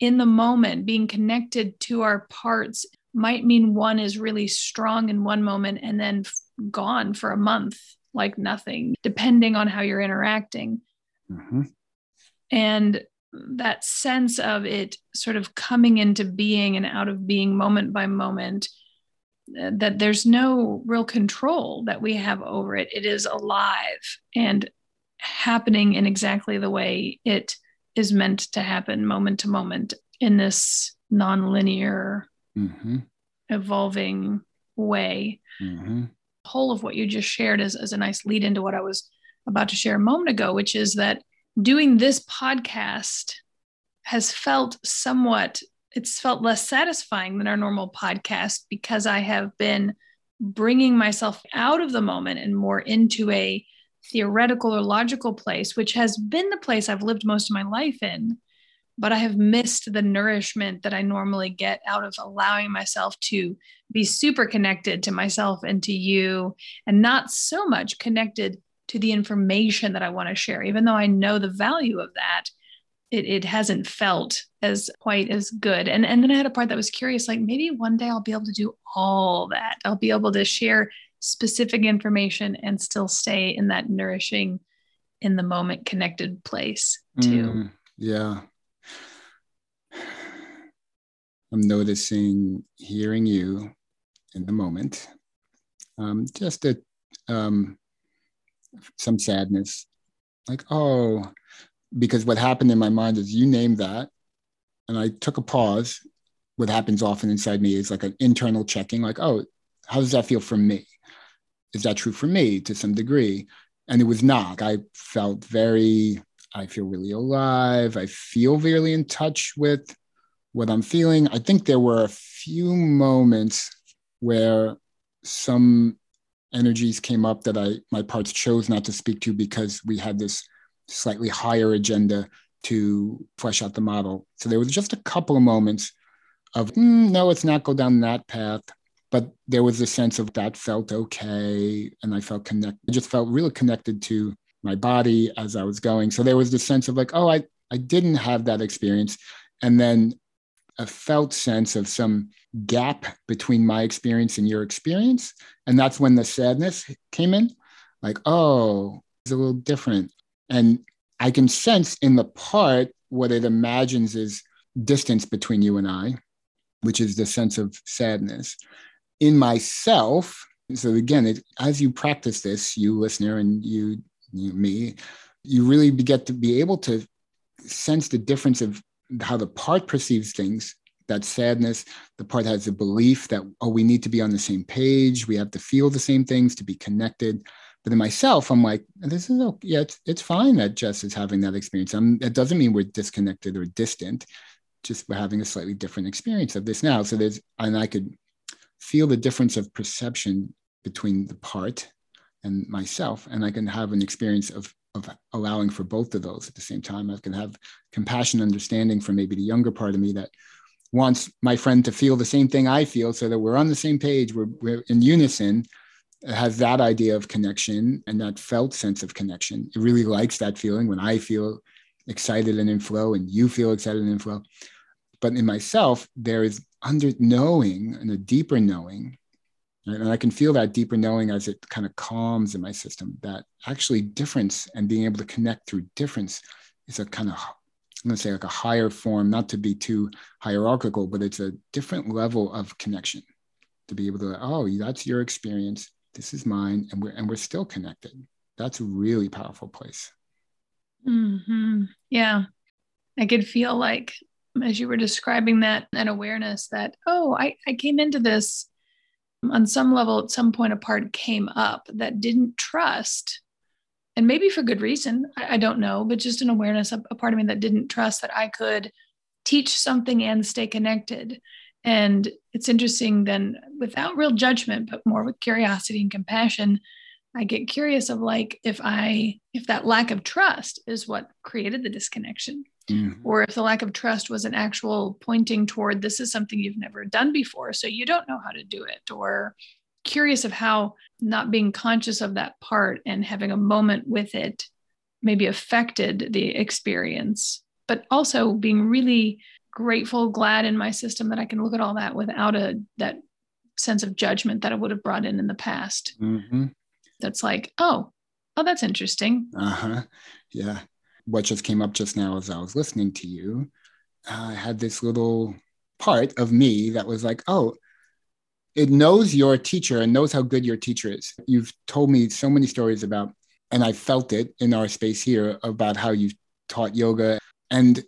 Speaker 1: in the moment, being connected to our parts might mean one is really strong in one moment and then gone for a month, like nothing, depending on how you're interacting. Mm-hmm. And that sense of it sort of coming into being and out of being moment by moment uh, that there's no real control that we have over it it is alive and happening in exactly the way it is meant to happen moment to moment in this nonlinear mm-hmm. evolving way mm-hmm. whole of what you just shared is, is a nice lead into what i was about to share a moment ago which is that doing this podcast has felt somewhat it's felt less satisfying than our normal podcast because i have been bringing myself out of the moment and more into a theoretical or logical place, which has been the place I've lived most of my life in. but I have missed the nourishment that I normally get out of allowing myself to be super connected to myself and to you, and not so much connected to the information that I want to share, even though I know the value of that. It, it hasn't felt as quite as good. And, and then I had a part that was curious like maybe one day I'll be able to do all that. I'll be able to share specific information and still stay in that nourishing, in the moment connected place too. Mm,
Speaker 2: yeah. I'm noticing hearing you in the moment. Um, just a, um, some sadness, like, oh, because what happened in my mind is you named that. And I took a pause. What happens often inside me is like an internal checking, like, oh, how does that feel for me? Is that true for me to some degree? And it was not. I felt very, I feel really alive. I feel really in touch with what I'm feeling. I think there were a few moments where some energies came up that I my parts chose not to speak to because we had this slightly higher agenda to flesh out the model. So there was just a couple of moments of mm, no, it's not go down that path. But there was a sense of that felt okay, and I felt connected. I just felt really connected to my body as I was going. So there was the sense of like, oh, I I didn't have that experience, and then a felt sense of some gap between my experience and your experience. And that's when the sadness came in like, oh, it's a little different. And I can sense in the part what it imagines is distance between you and I, which is the sense of sadness. In myself, so again, it, as you practice this, you listener and you, you, me, you really get to be able to sense the difference of how the part perceives things that sadness the part has a belief that oh we need to be on the same page we have to feel the same things to be connected. But in myself i'm like this is okay yeah it's, it's fine that jess is having that experience. I'm, it doesn't mean we're disconnected or distant just we're having a slightly different experience of this now. So there's and i could feel the difference of perception between the part and myself and i can have an experience of of allowing for both of those at the same time. I can have compassion, understanding for maybe the younger part of me that wants my friend to feel the same thing I feel so that we're on the same page, we're, we're in unison, has that idea of connection and that felt sense of connection. It really likes that feeling when I feel excited and in flow and you feel excited and in flow. But in myself, there is under knowing and a deeper knowing and I can feel that deeper knowing as it kind of calms in my system that actually difference and being able to connect through difference is a kind of, I'm going to say like a higher form, not to be too hierarchical, but it's a different level of connection to be able to, oh, that's your experience. This is mine. And we're, and we're still connected. That's a really powerful place.
Speaker 1: Mm-hmm. Yeah. I could feel like as you were describing that an awareness that, oh, I, I came into this on some level at some point a part came up that didn't trust and maybe for good reason I, I, don't know but just an awareness of a part of me that didn't trust that i could teach something and stay connected. And it's interesting then without real judgment but more with curiosity and compassion i get curious of like if i if that lack of trust is what created the disconnection Mm-hmm. Or if the lack of trust was an actual pointing toward this is something you've never done before, so you don't know how to do it, or curious of how not being conscious of that part and having a moment with it maybe affected the experience, but also being really grateful, glad in my system that I can look at all that without a that sense of judgment that I would have brought in in the past. Mm-hmm. That's like, oh, oh, that's interesting.
Speaker 2: Uh huh. Yeah what just came up just now as I was listening to you, I had this little part of me that was like, oh, it knows your teacher and knows how good your teacher is. You've told me so many stories about, and I felt it in our space here about how you've taught yoga. And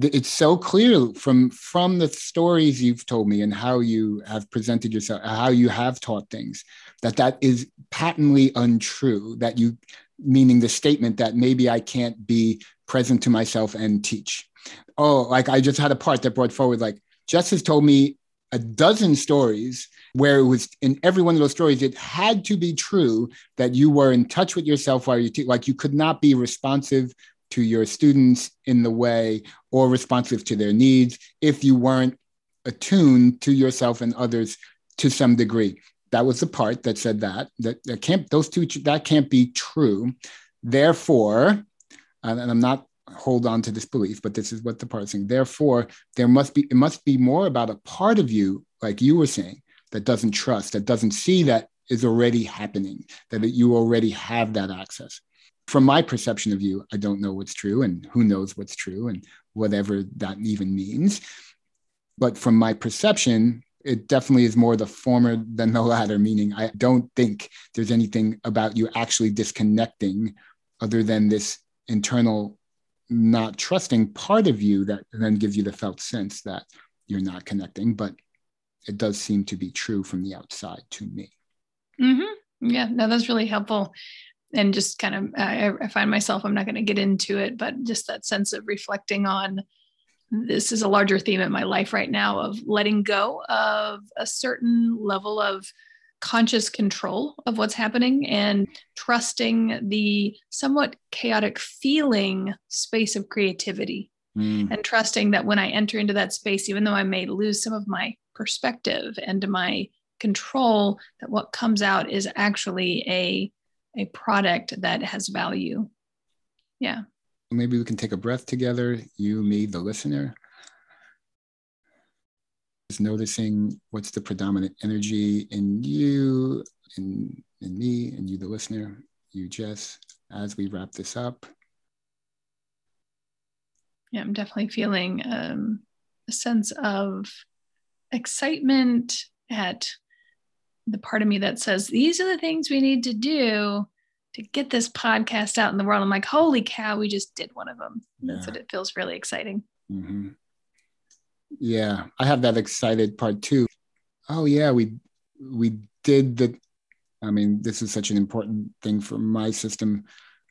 Speaker 2: it's so clear from from the stories you've told me and how you have presented yourself how you have taught things that that is patently untrue that you meaning the statement that maybe I can't be present to myself and teach. Oh, like I just had a part that brought forward, like Jess has told me a dozen stories where it was in every one of those stories, it had to be true that you were in touch with yourself while you like you could not be responsive to your students in the way or responsive to their needs if you weren't attuned to yourself and others to some degree. That was the part that said that that, that can't those two that can't be true. Therefore, and I'm not hold on to this belief, but this is what the part is saying. Therefore, there must be it must be more about a part of you, like you were saying, that doesn't trust, that doesn't see that is already happening, that you already have that access. From my perception of you, I don't know what's true, and who knows what's true, and whatever that even means. But from my perception, it definitely is more the former than the latter, meaning I don't think there's anything about you actually disconnecting other than this internal not trusting part of you that then gives you the felt sense that you're not connecting. But it does seem to be true from the outside to me.
Speaker 1: Mm-hmm. Yeah, no, that's really helpful. And just kind of, I, I find myself, I'm not going to get into it, but just that sense of reflecting on this is a larger theme in my life right now of letting go of a certain level of conscious control of what's happening and trusting the somewhat chaotic feeling space of creativity mm. and trusting that when I enter into that space, even though I may lose some of my perspective and my control, that what comes out is actually a a product that has value. Yeah
Speaker 2: maybe we can take a breath together, you, me, the listener. Just noticing what's the predominant energy in you, in, in me, and you, the listener, you, Jess, as we wrap this up.
Speaker 1: Yeah, I'm definitely feeling um, a sense of excitement at the part of me that says, these are the things we need to do to get this podcast out in the world. I'm like, holy cow, we just did one of them. Yeah. That's what it feels really exciting.
Speaker 2: Mm-hmm. Yeah, I have that excited part too. Oh yeah, we we did the. I mean, this is such an important thing for my system.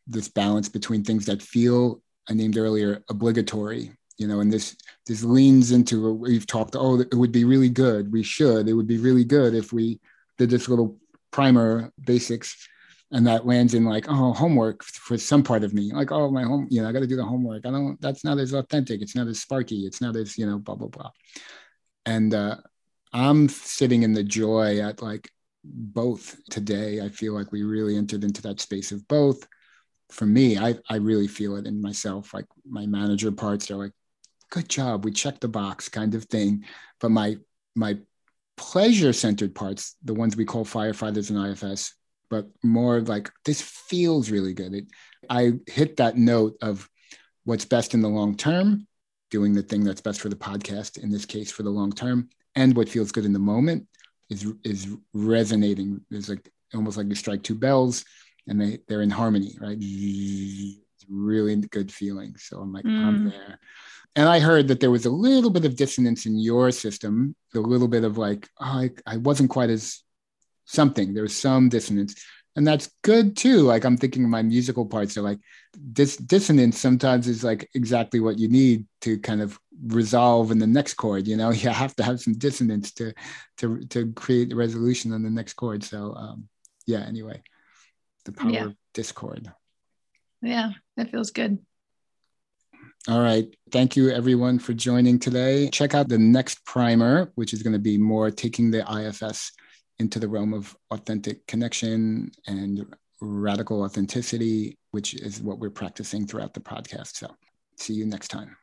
Speaker 2: This balance between things that feel I named earlier obligatory, you know, and this this leans into we've talked. Oh, it would be really good. We should. It would be really good if we did this little primer basics and that lands in like oh homework for some part of me. Like oh my home you know i got to do the homework. I don't that's not as authentic. It's not as sparky. It's not as you know blah blah blah. And uh, i'm sitting in the joy at like both today. I feel like we really entered into that space of both. For me i i really feel it in myself. Like my manager parts are like good job. We checked the box kind of thing. But my my pleasure centered parts the ones we call firefighters and IFS but more like this feels really good. It, I hit that note of what's best in the long term, doing the thing that's best for the podcast, in this case for the long term, and what feels good in the moment is is resonating. It's like almost like you strike two bells and they, they're in harmony, right? It's really good feeling. So I'm like, mm. I'm there. And I heard that there was a little bit of dissonance in your system, a little bit of like, oh, I, I wasn't quite as something. There's some dissonance. And that's good too. Like I'm thinking of my musical parts are like this dissonance sometimes is like exactly what you need to kind of resolve in the next chord. You know, you have to have some dissonance to to to create a resolution on the next chord. So um yeah, anyway. The power yeah. of discord.
Speaker 1: Yeah, that feels good.
Speaker 2: All right. Thank you, everyone, for joining today. Check out the next primer, which is going to be more taking the IFS into the realm of authentic connection and radical authenticity, which is what we're practicing throughout the podcast. So, see you next time.